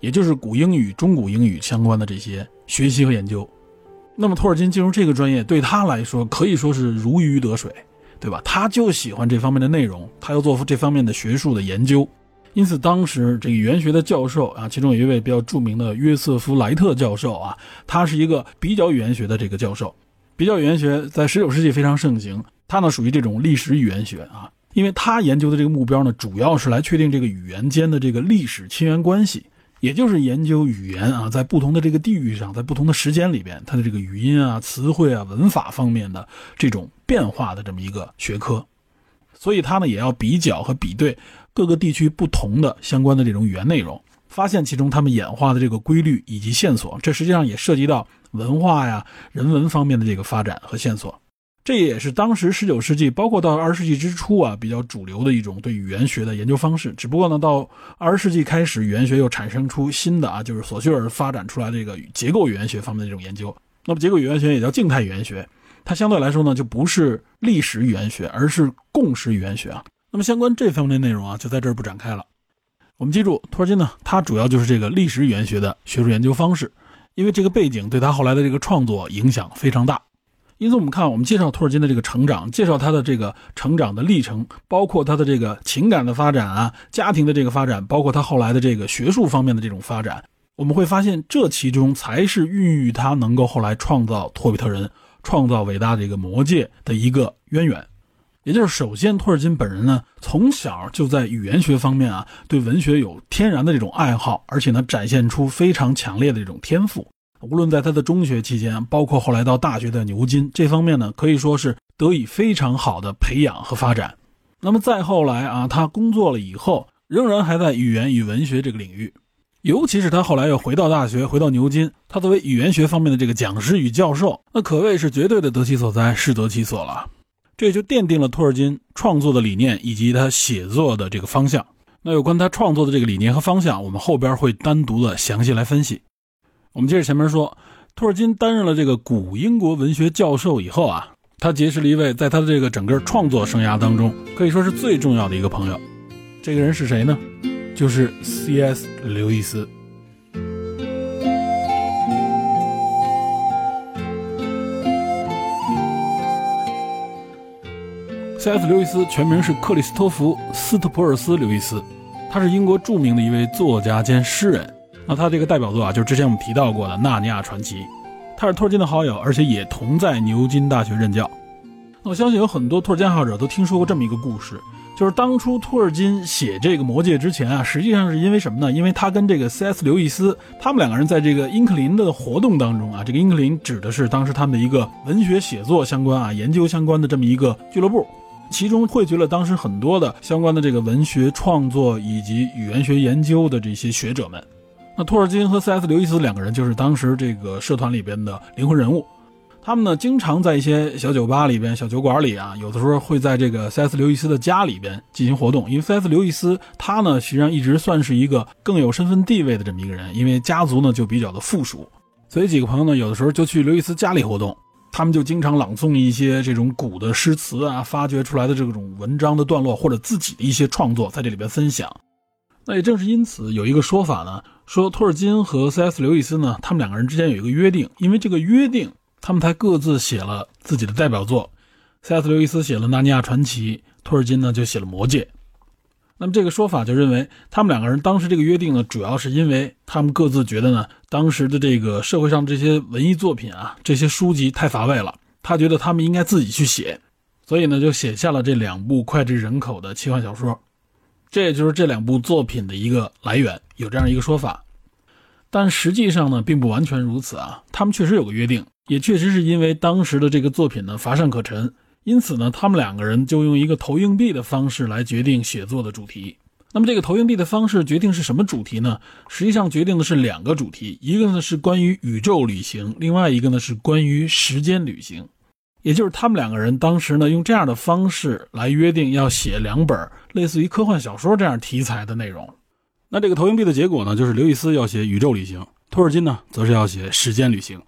也就是古英语、中古英语相关的这些学习和研究。那么，托尔金进入这个专业对他来说可以说是如鱼得水，对吧？他就喜欢这方面的内容，他要做这方面的学术的研究。因此，当时这个语言学的教授啊，其中有一位比较著名的约瑟夫·莱特教授啊，他是一个比较语言学的这个教授。比较语言学在十九世纪非常盛行，他呢属于这种历史语言学啊，因为他研究的这个目标呢，主要是来确定这个语言间的这个历史亲缘关系，也就是研究语言啊，在不同的这个地域上，在不同的时间里边，它的这个语音啊、词汇啊、文法方面的这种变化的这么一个学科。所以，他呢也要比较和比对。各个地区不同的相关的这种语言内容，发现其中他们演化的这个规律以及线索，这实际上也涉及到文化呀、人文方面的这个发展和线索。这也是当时十九世纪，包括到二十世纪之初啊，比较主流的一种对语言学的研究方式。只不过呢，到二十世纪开始，语言学又产生出新的啊，就是索绪尔发展出来这个结构语言学方面的这种研究。那么结构语言学也叫静态语言学，它相对来说呢就不是历史语言学，而是共识语言学啊。那么相关这方面的内容啊，就在这儿不展开了。我们记住，托尔金呢，他主要就是这个历史语言学的学术研究方式，因为这个背景对他后来的这个创作影响非常大。因此，我们看，我们介绍托尔金的这个成长，介绍他的这个成长的历程，包括他的这个情感的发展啊，家庭的这个发展，包括他后来的这个学术方面的这种发展，我们会发现，这其中才是孕育他能够后来创造托比特人、创造伟大的一个魔戒的一个渊源。也就是，首先，托尔金本人呢，从小就在语言学方面啊，对文学有天然的这种爱好，而且呢，展现出非常强烈的这种天赋。无论在他的中学期间，包括后来到大学的牛津这方面呢，可以说是得以非常好的培养和发展。那么再后来啊，他工作了以后，仍然还在语言与文学这个领域，尤其是他后来又回到大学，回到牛津，他作为语言学方面的这个讲师与教授，那可谓是绝对的得其所在，适得其所了。这就奠定了托尔金创作的理念以及他写作的这个方向。那有关他创作的这个理念和方向，我们后边会单独的详细来分析。我们接着前面说，托尔金担任了这个古英国文学教授以后啊，他结识了一位在他的这个整个创作生涯当中可以说是最重要的一个朋友。这个人是谁呢？就是 C.S. 刘易斯。C.S. 刘易斯全名是克里斯托弗·斯特普尔斯·刘易斯，他是英国著名的一位作家兼诗人。那他这个代表作啊，就是之前我们提到过的《纳尼亚传奇》。他是托尔金的好友，而且也同在牛津大学任教。那我相信有很多托尔金爱好者都听说过这么一个故事，就是当初托尔金写这个《魔戒》之前啊，实际上是因为什么呢？因为他跟这个 C.S. 刘易斯，他们两个人在这个英克林的活动当中啊，这个英克林指的是当时他们的一个文学写作相关啊、研究相关的这么一个俱乐部，其中汇聚了当时很多的相关的这个文学创作以及语言学研究的这些学者们。那托尔金和 C.S. 刘易斯两个人就是当时这个社团里边的灵魂人物，他们呢经常在一些小酒吧里边、小酒馆里啊，有的时候会在这个 C.S. 刘易斯的家里边进行活动。因为 C.S. 刘易斯他呢实际上一直算是一个更有身份地位的这么一个人，因为家族呢就比较的富庶，所以几个朋友呢有的时候就去刘易斯家里活动，他们就经常朗诵一些这种古的诗词啊，发掘出来的这种文章的段落或者自己的一些创作在这里边分享。那也正是因此，有一个说法呢，说托尔金和 C.S. 刘易斯呢，他们两个人之间有一个约定，因为这个约定，他们才各自写了自己的代表作。C.S. 刘易斯写了《纳尼亚传奇》，托尔金呢就写了《魔戒》。那么这个说法就认为，他们两个人当时这个约定呢，主要是因为他们各自觉得呢，当时的这个社会上这些文艺作品啊，这些书籍太乏味了，他觉得他们应该自己去写，所以呢，就写下了这两部脍炙人口的奇幻小说。这也就是这两部作品的一个来源，有这样一个说法，但实际上呢，并不完全如此啊。他们确实有个约定，也确实是因为当时的这个作品呢乏善可陈，因此呢，他们两个人就用一个投硬币的方式来决定写作的主题。那么这个投硬币的方式决定是什么主题呢？实际上决定的是两个主题，一个呢是关于宇宙旅行，另外一个呢是关于时间旅行。也就是他们两个人当时呢，用这样的方式来约定要写两本类似于科幻小说这样题材的内容。那这个投硬币的结果呢，就是刘易斯要写宇宙旅行，托尔金呢则是要写时间旅行。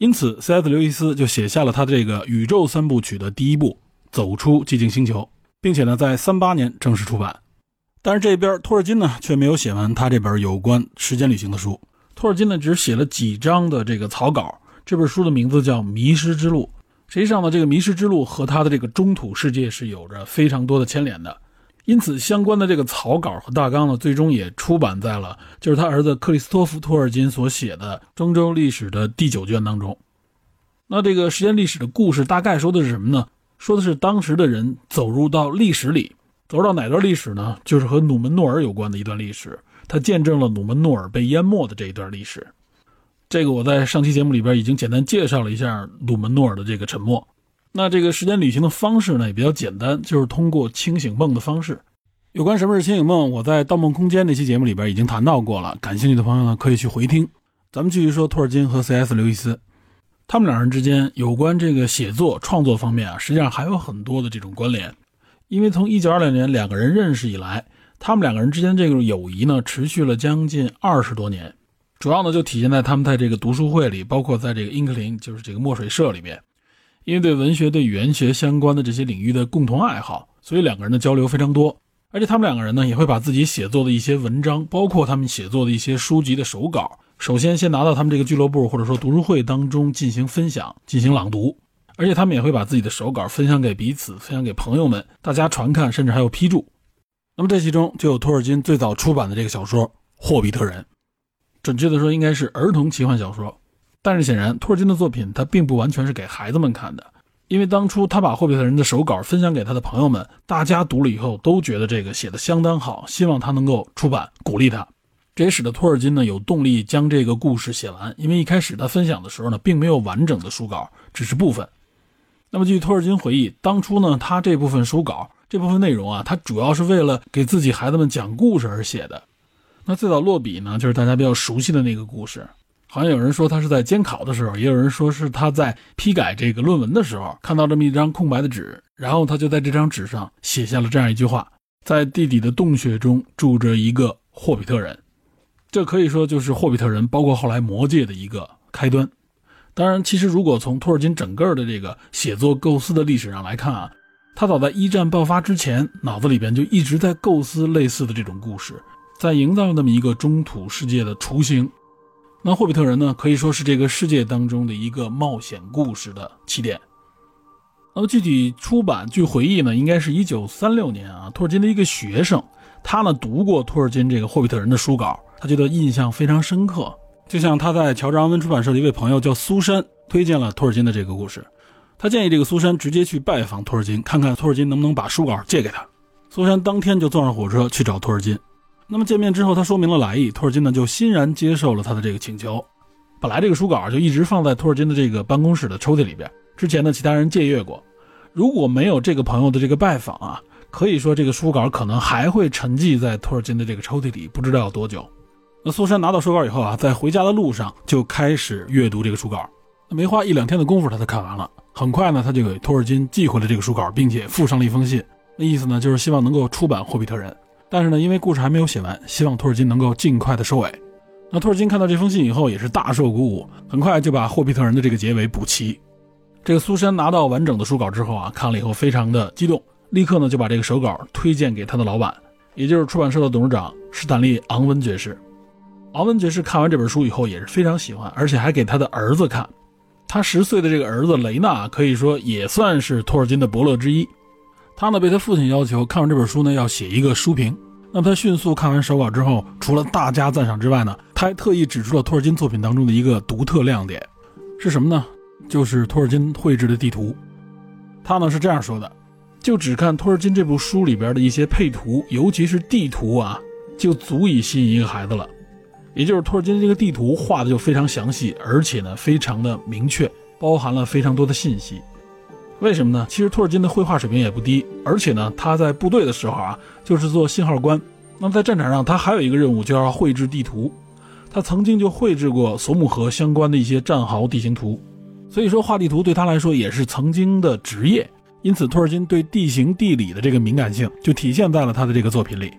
因此，C.S. 刘易斯就写下了他这个宇宙三部曲的第一部《走出寂静星球》，并且呢，在三八年正式出版。但是这边托尔金呢，却没有写完他这本有关时间旅行的书。托尔金呢，只写了几章的这个草稿。这本书的名字叫《迷失之路》。实际上呢，这个迷失之路和他的这个中土世界是有着非常多的牵连的，因此相关的这个草稿和大纲呢，最终也出版在了就是他儿子克里斯托弗·托尔金所写的《中州历史》的第九卷当中。那这个时间历史的故事大概说的是什么呢？说的是当时的人走入到历史里，走入到哪段历史呢？就是和努门诺尔有关的一段历史，他见证了努门诺尔被淹没的这一段历史。这个我在上期节目里边已经简单介绍了一下努门诺尔的这个沉默。那这个时间旅行的方式呢也比较简单，就是通过清醒梦的方式。有关什么是清醒梦，我在《盗梦空间》那期节目里边已经谈到过了。感兴趣的朋友呢可以去回听。咱们继续说托尔金和 C.S. 刘易斯，他们两人之间有关这个写作创作方面啊，实际上还有很多的这种关联。因为从1920年两个人认识以来，他们两个人之间这个友谊呢持续了将近二十多年。主要呢就体现在他们在这个读书会里，包括在这个英克林，就是这个墨水社里面，因为对文学、对语言学相关的这些领域的共同爱好，所以两个人的交流非常多。而且他们两个人呢，也会把自己写作的一些文章，包括他们写作的一些书籍的手稿，首先先拿到他们这个俱乐部或者说读书会当中进行分享、进行朗读。而且他们也会把自己的手稿分享给彼此，分享给朋友们，大家传看，甚至还有批注。那么这其中就有托尔金最早出版的这个小说《霍比特人》，准确的说应该是儿童奇幻小说。但是显然，托尔金的作品他并不完全是给孩子们看的。因为当初他把《霍比特人》的手稿分享给他的朋友们，大家读了以后都觉得这个写的相当好，希望他能够出版，鼓励他。这也使得托尔金呢有动力将这个故事写完。因为一开始他分享的时候呢，并没有完整的书稿，只是部分。那么据托尔金回忆，当初呢他这部分书稿这部分内容啊，他主要是为了给自己孩子们讲故事而写的。那最早落笔呢，就是大家比较熟悉的那个故事。好像有人说他是在监考的时候，也有人说是他在批改这个论文的时候，看到这么一张空白的纸，然后他就在这张纸上写下了这样一句话：在地底的洞穴中住着一个霍比特人。这可以说就是霍比特人，包括后来魔界的一个开端。当然，其实如果从托尔金整个的这个写作构思的历史上来看啊，他早在一战爆发之前，脑子里边就一直在构思类似的这种故事，在营造那么一个中土世界的雏形。那霍比特人呢，可以说是这个世界当中的一个冒险故事的起点。那么具体出版，据回忆呢，应该是一九三六年啊。托尔金的一个学生，他呢读过托尔金这个霍比特人的书稿，他觉得印象非常深刻。就像他在乔治昂文出版社的一位朋友叫苏珊，推荐了托尔金的这个故事。他建议这个苏珊直接去拜访托尔金，看看托尔金能不能把书稿借给他。苏珊当天就坐上火车去找托尔金。那么见面之后，他说明了来意，托尔金呢就欣然接受了他的这个请求。本来这个书稿就一直放在托尔金的这个办公室的抽屉里边，之前呢其他人借阅过。如果没有这个朋友的这个拜访啊，可以说这个书稿可能还会沉寂在托尔金的这个抽屉里，不知道要多久。那苏珊拿到书稿以后啊，在回家的路上就开始阅读这个书稿。那没花一两天的功夫，他就看完了。很快呢，他就给托尔金寄回了这个书稿，并且附上了一封信。那意思呢，就是希望能够出版《霍比特人》。但是呢，因为故事还没有写完，希望托尔金能够尽快的收尾。那托尔金看到这封信以后，也是大受鼓舞，很快就把霍比特人的这个结尾补齐。这个苏珊拿到完整的书稿之后啊，看了以后非常的激动，立刻呢就把这个手稿推荐给他的老板，也就是出版社的董事长史坦利·昂文爵士。昂文爵士看完这本书以后也是非常喜欢，而且还给他的儿子看。他十岁的这个儿子雷纳可以说也算是托尔金的伯乐之一。他呢被他父亲要求看完这本书呢要写一个书评。那他迅速看完手稿之后，除了大加赞赏之外呢，他还特意指出了托尔金作品当中的一个独特亮点，是什么呢？就是托尔金绘制的地图。他呢是这样说的：就只看托尔金这部书里边的一些配图，尤其是地图啊，就足以吸引一个孩子了。也就是托尔金这个地图画的就非常详细，而且呢非常的明确，包含了非常多的信息。为什么呢？其实托尔金的绘画水平也不低，而且呢，他在部队的时候啊，就是做信号官。那么在战场上，他还有一个任务，就要绘制地图。他曾经就绘制过索姆河相关的一些战壕地形图，所以说画地图对他来说也是曾经的职业。因此，托尔金对地形地理的这个敏感性就体现在了他的这个作品里。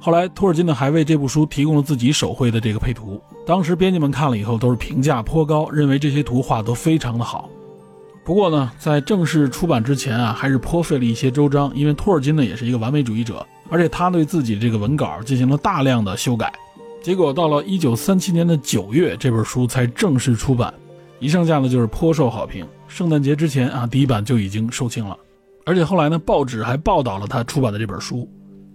后来，托尔金呢还为这部书提供了自己手绘的这个配图。当时编辑们看了以后都是评价颇高，认为这些图画都非常的好。不过呢，在正式出版之前啊，还是颇费了一些周章。因为托尔金呢也是一个完美主义者，而且他对自己这个文稿进行了大量的修改。结果到了一九三七年的九月，这本书才正式出版，一上架呢就是颇受好评。圣诞节之前啊，第一版就已经售罄了。而且后来呢，报纸还报道了他出版的这本书。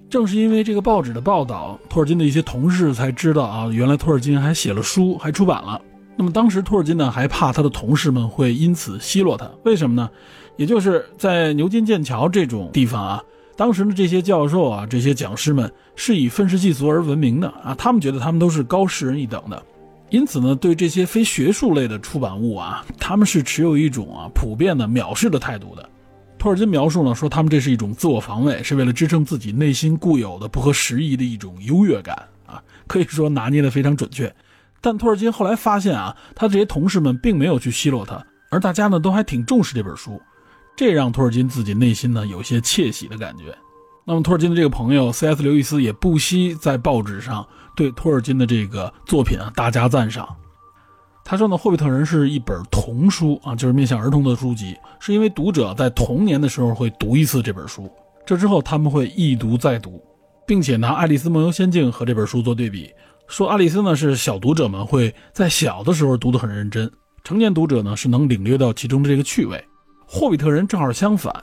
正是因为这个报纸的报道，托尔金的一些同事才知道啊，原来托尔金还写了书，还出版了。那么当时托尔金呢还怕他的同事们会因此奚落他，为什么呢？也就是在牛津、剑桥这种地方啊，当时的这些教授啊、这些讲师们是以愤世嫉俗而闻名的啊，他们觉得他们都是高世人一等的，因此呢，对这些非学术类的出版物啊，他们是持有一种啊普遍的藐视的态度的。托尔金描述呢说，他们这是一种自我防卫，是为了支撑自己内心固有的不合时宜的一种优越感啊，可以说拿捏的非常准确。但托尔金后来发现啊，他这些同事们并没有去奚落他，而大家呢都还挺重视这本书，这让托尔金自己内心呢有些窃喜的感觉。那么托尔金的这个朋友 C.S. 刘易斯也不惜在报纸上对托尔金的这个作品啊大加赞赏。他说呢，《霍比特人》是一本童书啊，就是面向儿童的书籍，是因为读者在童年的时候会读一次这本书，这之后他们会一读再读，并且拿《爱丽丝梦游仙境》和这本书做对比，说爱丽丝呢是小读者们会在小的时候读得很认真，成年读者呢是能领略到其中的这个趣味，《霍比特人》正好相反，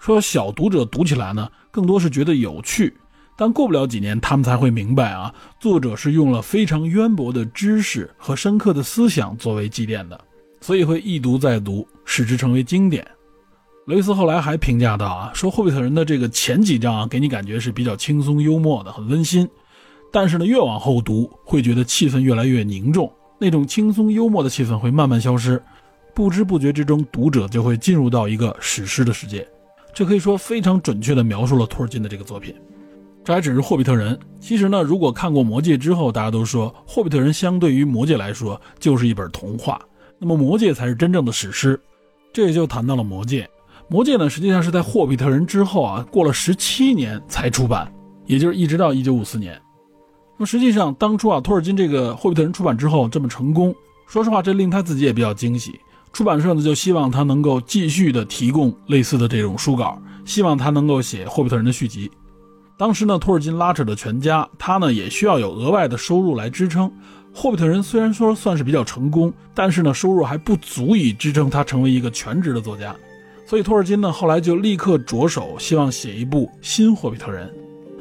说小读者读起来呢更多是觉得有趣。但过不了几年，他们才会明白啊，作者是用了非常渊博的知识和深刻的思想作为积淀的，所以会一读再读，使之成为经典。雷斯后来还评价到啊，说《霍比特人》的这个前几章啊，给你感觉是比较轻松幽默的，很温馨，但是呢，越往后读，会觉得气氛越来越凝重，那种轻松幽默的气氛会慢慢消失，不知不觉之中，读者就会进入到一个史诗的世界。这可以说非常准确地描述了托尔金的这个作品。这还只是霍比特人。其实呢，如果看过魔戒之后，大家都说霍比特人相对于魔戒来说就是一本童话，那么魔戒才是真正的史诗。这也就谈到了魔戒。魔戒呢，实际上是在霍比特人之后啊，过了十七年才出版，也就是一直到一九五四年。那么实际上当初啊，托尔金这个霍比特人出版之后这么成功，说实话，这令他自己也比较惊喜。出版社呢就希望他能够继续的提供类似的这种书稿，希望他能够写霍比特人的续集。当时呢，托尔金拉扯着全家，他呢也需要有额外的收入来支撑。霍比特人虽然说算是比较成功，但是呢收入还不足以支撑他成为一个全职的作家。所以托尔金呢后来就立刻着手，希望写一部新霍比特人。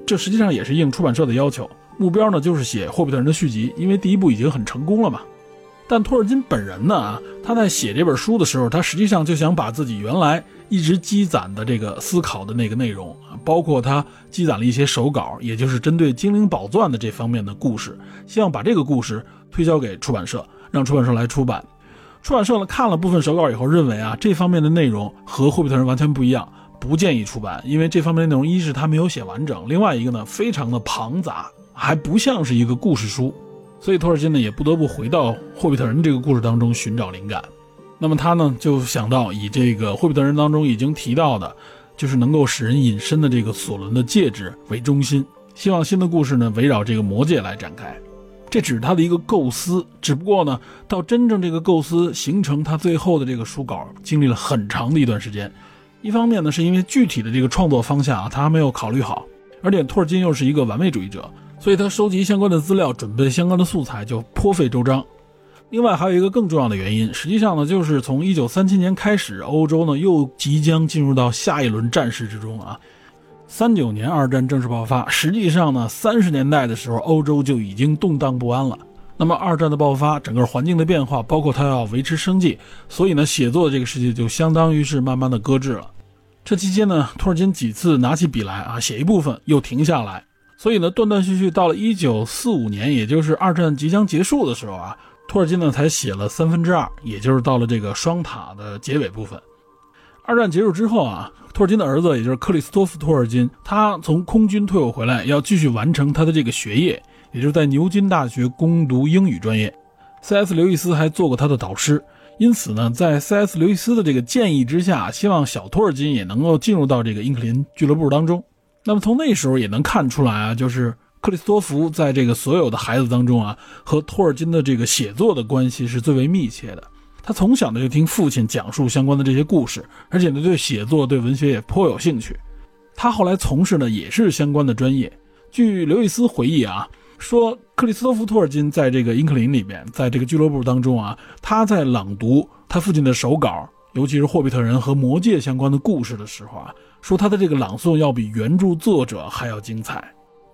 这实际上也是应出版社的要求，目标呢就是写霍比特人的续集，因为第一部已经很成功了嘛。但托尔金本人呢，他在写这本书的时候，他实际上就想把自己原来。一直积攒的这个思考的那个内容，包括他积攒了一些手稿，也就是针对精灵宝钻的这方面的故事，希望把这个故事推销给出版社，让出版社来出版。出版社呢看了部分手稿以后，认为啊这方面的内容和霍比特人完全不一样，不建议出版，因为这方面的内容一是他没有写完整，另外一个呢非常的庞杂，还不像是一个故事书，所以托尔金呢也不得不回到霍比特人这个故事当中寻找灵感。那么他呢就想到以这个《霍比特人》当中已经提到的，就是能够使人隐身的这个索伦的戒指为中心，希望新的故事呢围绕这个魔戒来展开。这只是他的一个构思，只不过呢，到真正这个构思形成他最后的这个书稿，经历了很长的一段时间。一方面呢，是因为具体的这个创作方向啊，他还没有考虑好，而且托尔金又是一个完美主义者，所以他收集相关的资料、准备相关的素材就颇费周章。另外还有一个更重要的原因，实际上呢，就是从一九三七年开始，欧洲呢又即将进入到下一轮战事之中啊。三九年二战正式爆发，实际上呢，三十年代的时候，欧洲就已经动荡不安了。那么二战的爆发，整个环境的变化，包括他要维持生计，所以呢，写作这个世界就相当于是慢慢的搁置了。这期间呢，托尔金几次拿起笔来啊，写一部分又停下来，所以呢，断断续续到了一九四五年，也就是二战即将结束的时候啊。托尔金呢才写了三分之二，也就是到了这个双塔的结尾部分。二战结束之后啊，托尔金的儿子也就是克里斯托弗·托尔金，他从空军退伍回来，要继续完成他的这个学业，也就是在牛津大学攻读英语专业。C.S. 刘易斯还做过他的导师，因此呢，在 C.S. 刘易斯的这个建议之下，希望小托尔金也能够进入到这个英克林俱乐部当中。那么从那时候也能看出来啊，就是。克里斯托弗在这个所有的孩子当中啊，和托尔金的这个写作的关系是最为密切的。他从小呢就听父亲讲述相关的这些故事，而且呢对写作、对文学也颇有兴趣。他后来从事呢也是相关的专业。据刘易斯回忆啊，说克里斯托弗·托尔金在这个英克林里边，在这个俱乐部当中啊，他在朗读他父亲的手稿，尤其是霍比特人和魔戒相关的故事的时候啊，说他的这个朗诵要比原著作者还要精彩。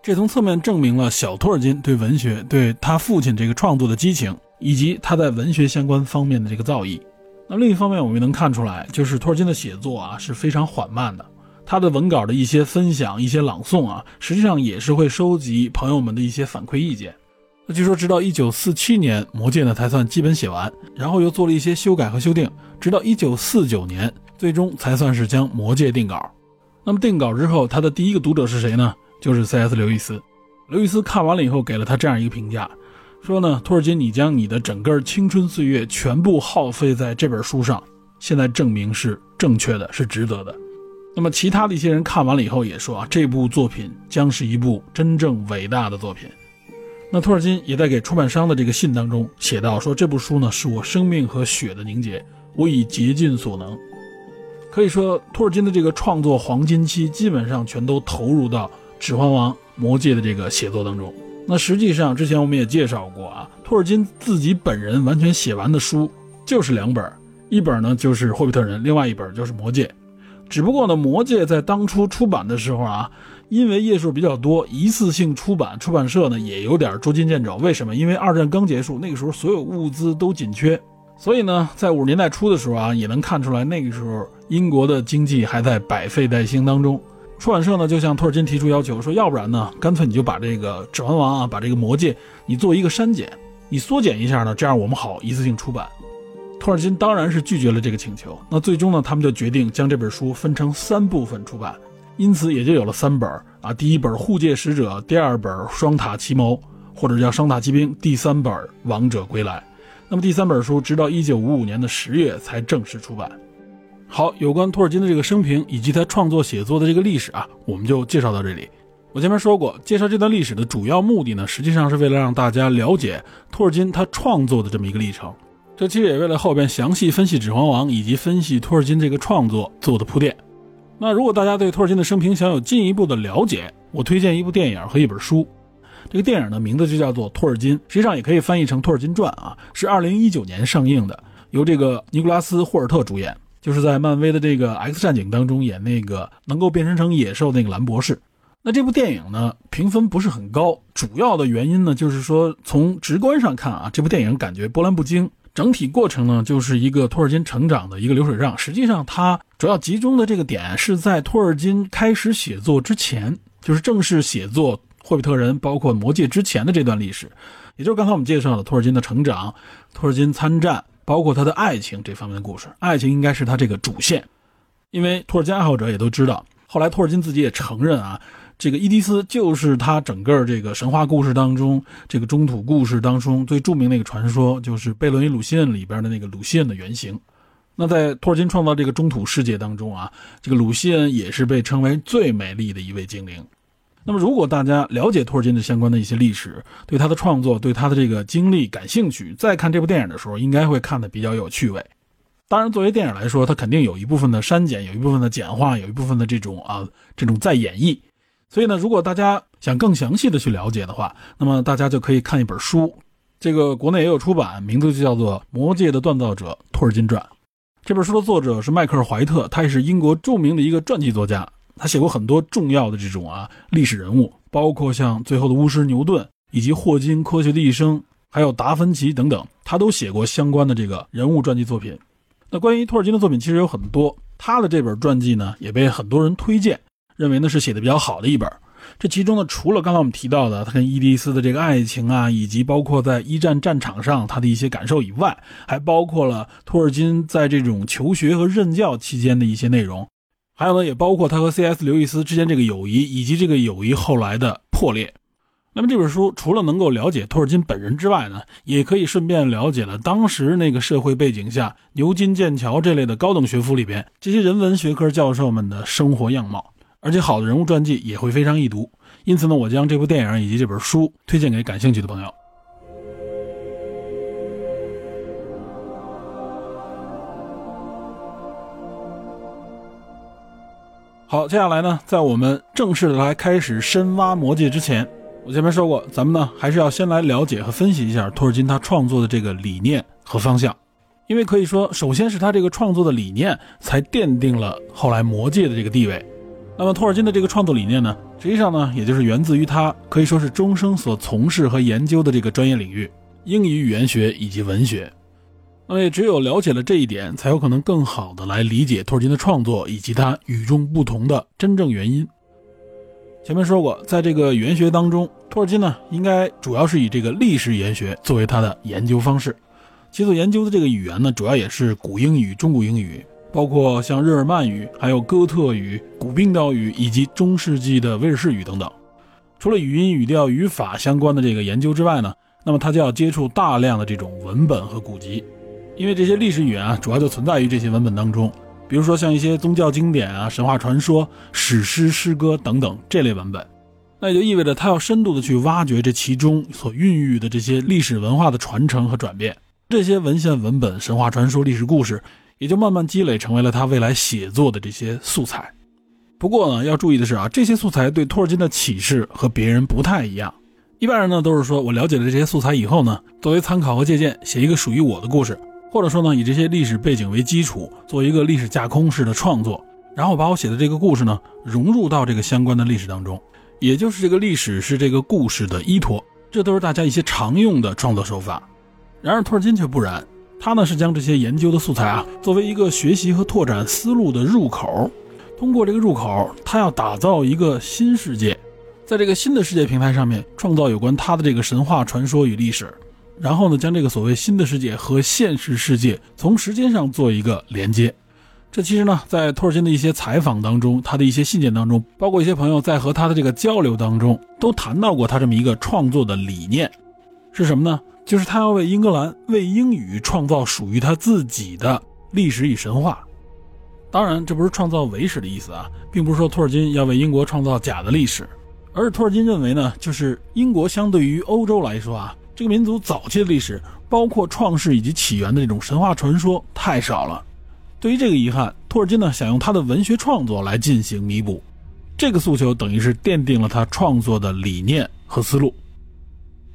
这从侧面证明了小托尔金对文学、对他父亲这个创作的激情，以及他在文学相关方面的这个造诣。那另一方面，我们能看出来，就是托尔金的写作啊是非常缓慢的。他的文稿的一些分享、一些朗诵啊，实际上也是会收集朋友们的一些反馈意见。那据说，直到一九四七年，《魔戒》呢才算基本写完，然后又做了一些修改和修订，直到一九四九年，最终才算是将《魔戒》定稿。那么定稿之后，他的第一个读者是谁呢？就是 C.S. 刘易斯，刘易斯看完了以后给了他这样一个评价，说呢，托尔金，你将你的整个青春岁月全部耗费在这本书上，现在证明是正确的，是值得的。那么其他的一些人看完了以后也说啊，这部作品将是一部真正伟大的作品。那托尔金也在给出版商的这个信当中写到说，这部书呢是我生命和血的凝结，我已竭尽所能。可以说，托尔金的这个创作黄金期基本上全都投入到《指环王》《魔戒》的这个写作当中。那实际上，之前我们也介绍过啊，托尔金自己本人完全写完的书就是两本，一本呢就是《霍比特人》，另外一本就是《魔戒》。只不过呢，《魔戒》在当初出版的时候啊。因为页数比较多，一次性出版，出版社呢也有点捉襟见肘。为什么？因为二战刚结束，那个时候所有物资都紧缺，所以呢，在五十年代初的时候啊，也能看出来那个时候英国的经济还在百废待兴当中。出版社呢就向托尔金提出要求，说要不然呢，干脆你就把这个《指环王》啊，把这个《魔戒》你做一个删减，你缩减一下呢，这样我们好一次性出版。托尔金当然是拒绝了这个请求。那最终呢，他们就决定将这本书分成三部分出版。因此也就有了三本啊，第一本《护戒使者》，第二本《双塔奇谋》，或者叫《双塔奇兵》，第三本《王者归来》。那么第三本书直到一九五五年的十月才正式出版。好，有关托尔金的这个生平以及他创作写作的这个历史啊，我们就介绍到这里。我前面说过，介绍这段历史的主要目的呢，实际上是为了让大家了解托尔金他创作的这么一个历程。这其实也为了后边详细分析《指环王》以及分析托尔金这个创作做的铺垫。那如果大家对托尔金的生平想有进一步的了解，我推荐一部电影和一本书。这个电影的名字就叫做《托尔金》，实际上也可以翻译成《托尔金传》啊，是二零一九年上映的，由这个尼古拉斯·霍尔特主演，就是在漫威的这个《X 战警》当中演那个能够变身成野兽那个蓝博士。那这部电影呢，评分不是很高，主要的原因呢，就是说从直观上看啊，这部电影感觉波澜不惊。整体过程呢，就是一个托尔金成长的一个流水账。实际上，它主要集中的这个点是在托尔金开始写作之前，就是正式写作《霍比特人》包括《魔戒》之前的这段历史，也就是刚才我们介绍的托尔金的成长、托尔金参战，包括他的爱情这方面的故事。爱情应该是他这个主线，因为托尔金爱好者也都知道，后来托尔金自己也承认啊。这个伊迪丝就是他整个这个神话故事当中，这个中土故事当中最著名的一个传说，就是贝伦与鲁西恩里边的那个鲁西恩的原型。那在托尔金创造这个中土世界当中啊，这个鲁西恩也是被称为最美丽的一位精灵。那么，如果大家了解托尔金的相关的一些历史，对他的创作、对他的这个经历感兴趣，再看这部电影的时候，应该会看得比较有趣味。当然，作为电影来说，它肯定有一部分的删减，有一部分的简化，有一部分的这种啊这种再演绎。所以呢，如果大家想更详细的去了解的话，那么大家就可以看一本书，这个国内也有出版，名字就叫做《魔界的锻造者——托尔金传》。这本书的作者是迈克尔·怀特，他也是英国著名的一个传记作家，他写过很多重要的这种啊历史人物，包括像最后的巫师牛顿，以及霍金科学的一生，还有达芬奇等等，他都写过相关的这个人物传记作品。那关于托尔金的作品其实有很多，他的这本传记呢也被很多人推荐。认为呢是写的比较好的一本，这其中呢除了刚才我们提到的他跟伊迪丝的这个爱情啊，以及包括在一战战场上他的一些感受以外，还包括了托尔金在这种求学和任教期间的一些内容，还有呢也包括他和 C.S. 刘易斯之间这个友谊，以及这个友谊后来的破裂。那么这本书除了能够了解托尔金本人之外呢，也可以顺便了解了当时那个社会背景下牛津、剑桥这类的高等学府里边这些人文学科教授们的生活样貌。而且好的人物传记也会非常易读，因此呢，我将这部电影以及这本书推荐给感兴趣的朋友。好，接下来呢，在我们正式的来开始深挖魔戒之前，我前面说过，咱们呢还是要先来了解和分析一下托尔金他创作的这个理念和方向，因为可以说，首先是他这个创作的理念，才奠定了后来魔戒的这个地位。那么托尔金的这个创作理念呢，实际上呢，也就是源自于他可以说是终生所从事和研究的这个专业领域——英语语言学以及文学。那么也只有了解了这一点，才有可能更好的来理解托尔金的创作以及他与众不同的真正原因。前面说过，在这个语言学当中，托尔金呢，应该主要是以这个历史语言学作为他的研究方式，其所研究的这个语言呢，主要也是古英语、中古英语。包括像日耳曼语、还有哥特语、古冰岛语以及中世纪的威尔士语等等。除了语音、语调、语法相关的这个研究之外呢，那么他就要接触大量的这种文本和古籍，因为这些历史语言啊，主要就存在于这些文本当中。比如说像一些宗教经典啊、神话传说、史诗、诗歌等等这类文本。那也就意味着他要深度的去挖掘这其中所孕育的这些历史文化的传承和转变，这些文献文本、神话传说、历史故事，也就慢慢积累成为了他未来写作的这些素材。不过呢，要注意的是啊，这些素材对托尔金的启示和别人不太一样。一般人呢都是说我了解了这些素材以后呢，作为参考和借鉴，写一个属于我的故事，或者说呢以这些历史背景为基础，做一个历史架空式的创作，然后把我写的这个故事呢融入到这个相关的历史当中。也就是这个历史是这个故事的依托，这都是大家一些常用的创作手法。然而托尔金却不然，他呢是将这些研究的素材啊作为一个学习和拓展思路的入口，通过这个入口，他要打造一个新世界，在这个新的世界平台上面创造有关他的这个神话传说与历史，然后呢将这个所谓新的世界和现实世界从时间上做一个连接。这其实呢，在托尔金的一些采访当中，他的一些信件当中，包括一些朋友在和他的这个交流当中，都谈到过他这么一个创作的理念，是什么呢？就是他要为英格兰、为英语创造属于他自己的历史与神话。当然，这不是创造伪史的意思啊，并不是说托尔金要为英国创造假的历史，而是托尔金认为呢，就是英国相对于欧洲来说啊，这个民族早期的历史，包括创世以及起源的这种神话传说太少了。对于这个遗憾，托尔金呢想用他的文学创作来进行弥补，这个诉求等于是奠定了他创作的理念和思路。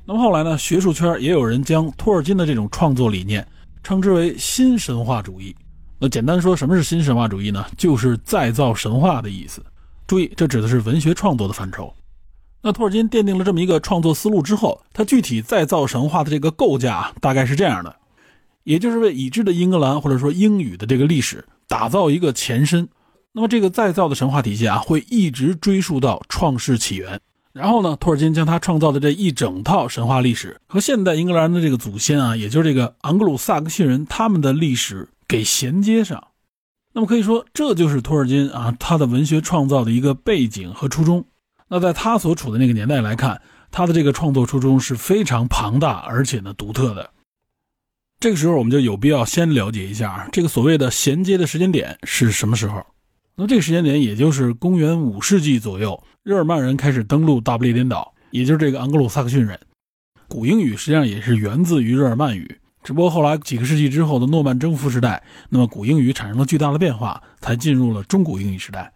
那么后来呢，学术圈也有人将托尔金的这种创作理念称之为新神话主义。那简单说，什么是新神话主义呢？就是再造神话的意思。注意，这指的是文学创作的范畴。那托尔金奠定了这么一个创作思路之后，他具体再造神话的这个构架大概是这样的。也就是为已知的英格兰或者说英语的这个历史打造一个前身，那么这个再造的神话体系啊，会一直追溯到创世起源。然后呢，托尔金将他创造的这一整套神话历史和现代英格兰的这个祖先啊，也就是这个昂格鲁萨克逊人他们的历史给衔接上。那么可以说，这就是托尔金啊他的文学创造的一个背景和初衷。那在他所处的那个年代来看，他的这个创作初衷是非常庞大而且呢独特的。这个时候，我们就有必要先了解一下这个所谓的衔接的时间点是什么时候。那这个时间点，也就是公元五世纪左右，日耳曼人开始登陆大不列颠岛，也就是这个盎格鲁撒克逊人。古英语实际上也是源自于日耳曼语，只不过后来几个世纪之后的诺曼征服时代，那么古英语产生了巨大的变化，才进入了中古英语时代。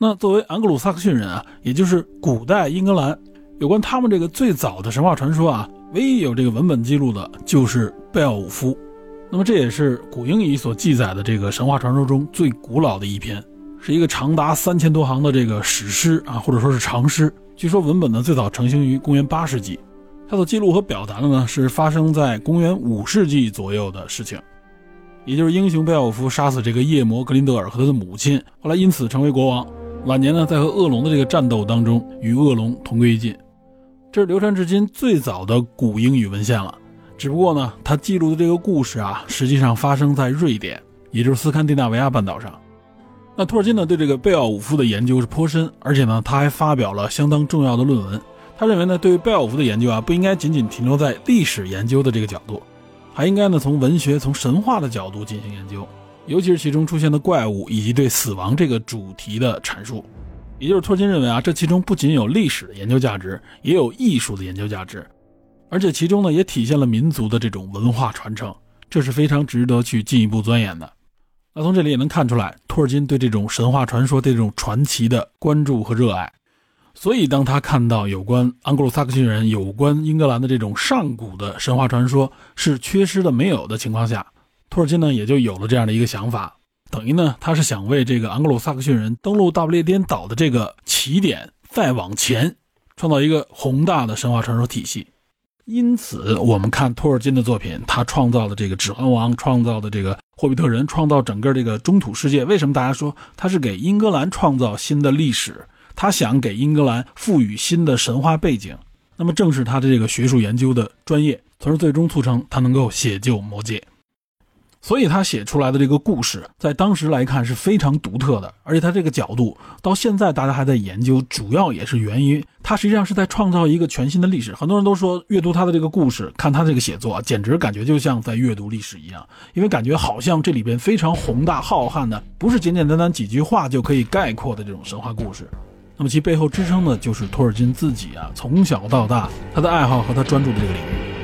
那作为盎格鲁撒克逊人啊，也就是古代英格兰，有关他们这个最早的神话传说啊。唯一有这个文本记录的就是贝奥武夫，那么这也是古英语所记载的这个神话传说中最古老的一篇，是一个长达三千多行的这个史诗啊，或者说是长诗。据说文本呢最早成型于公元八世纪，它所记录和表达的呢是发生在公元五世纪左右的事情，也就是英雄贝奥武夫杀死这个夜魔格林德尔和他的母亲，后来因此成为国王，晚年呢在和恶龙的这个战斗当中与恶龙同归于尽。这是流传至今最早的古英语文献了，只不过呢，它记录的这个故事啊，实际上发生在瑞典，也就是斯堪的纳维亚半岛上。那托尔金呢，对这个贝奥武夫的研究是颇深，而且呢，他还发表了相当重要的论文。他认为呢，对于贝奥武夫的研究啊，不应该仅仅停留在历史研究的这个角度，还应该呢，从文学、从神话的角度进行研究，尤其是其中出现的怪物以及对死亡这个主题的阐述。也就是托尔金认为啊，这其中不仅有历史的研究价值，也有艺术的研究价值，而且其中呢也体现了民族的这种文化传承，这是非常值得去进一步钻研的。那从这里也能看出来，托尔金对这种神话传说、这种传奇的关注和热爱。所以，当他看到有关盎格鲁撒克逊人、有关英格兰的这种上古的神话传说是缺失的、没有的情况下，托尔金呢也就有了这样的一个想法。等于呢，他是想为这个盎格鲁撒克逊人登陆大不列颠岛的这个起点再往前，创造一个宏大的神话传说体系。因此，我们看托尔金的作品，他创造的这个《指环王》，创造的这个霍比特人，创造整个这个中土世界。为什么大家说他是给英格兰创造新的历史？他想给英格兰赋予新的神话背景。那么，正是他的这个学术研究的专业，从而最终促成他能够写就魔戒。所以他写出来的这个故事，在当时来看是非常独特的，而且他这个角度到现在大家还在研究，主要也是源于他实际上是在创造一个全新的历史。很多人都说阅读他的这个故事，看他这个写作，简直感觉就像在阅读历史一样，因为感觉好像这里边非常宏大浩瀚的，不是简简单单几句话就可以概括的这种神话故事。那么其背后支撑的就是托尔金自己啊，从小到大他的爱好和他专注的这个领域。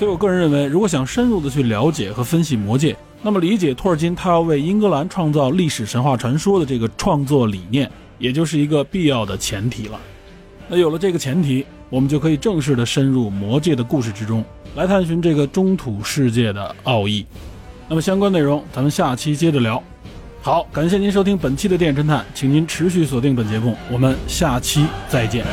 所以我个人认为，如果想深入的去了解和分析魔戒，那么理解托尔金他要为英格兰创造历史神话传说的这个创作理念，也就是一个必要的前提了。那有了这个前提，我们就可以正式的深入魔戒的故事之中，来探寻这个中土世界的奥义。那么相关内容，咱们下期接着聊。好，感谢您收听本期的电影侦探，请您持续锁定本节目，我们下期再见。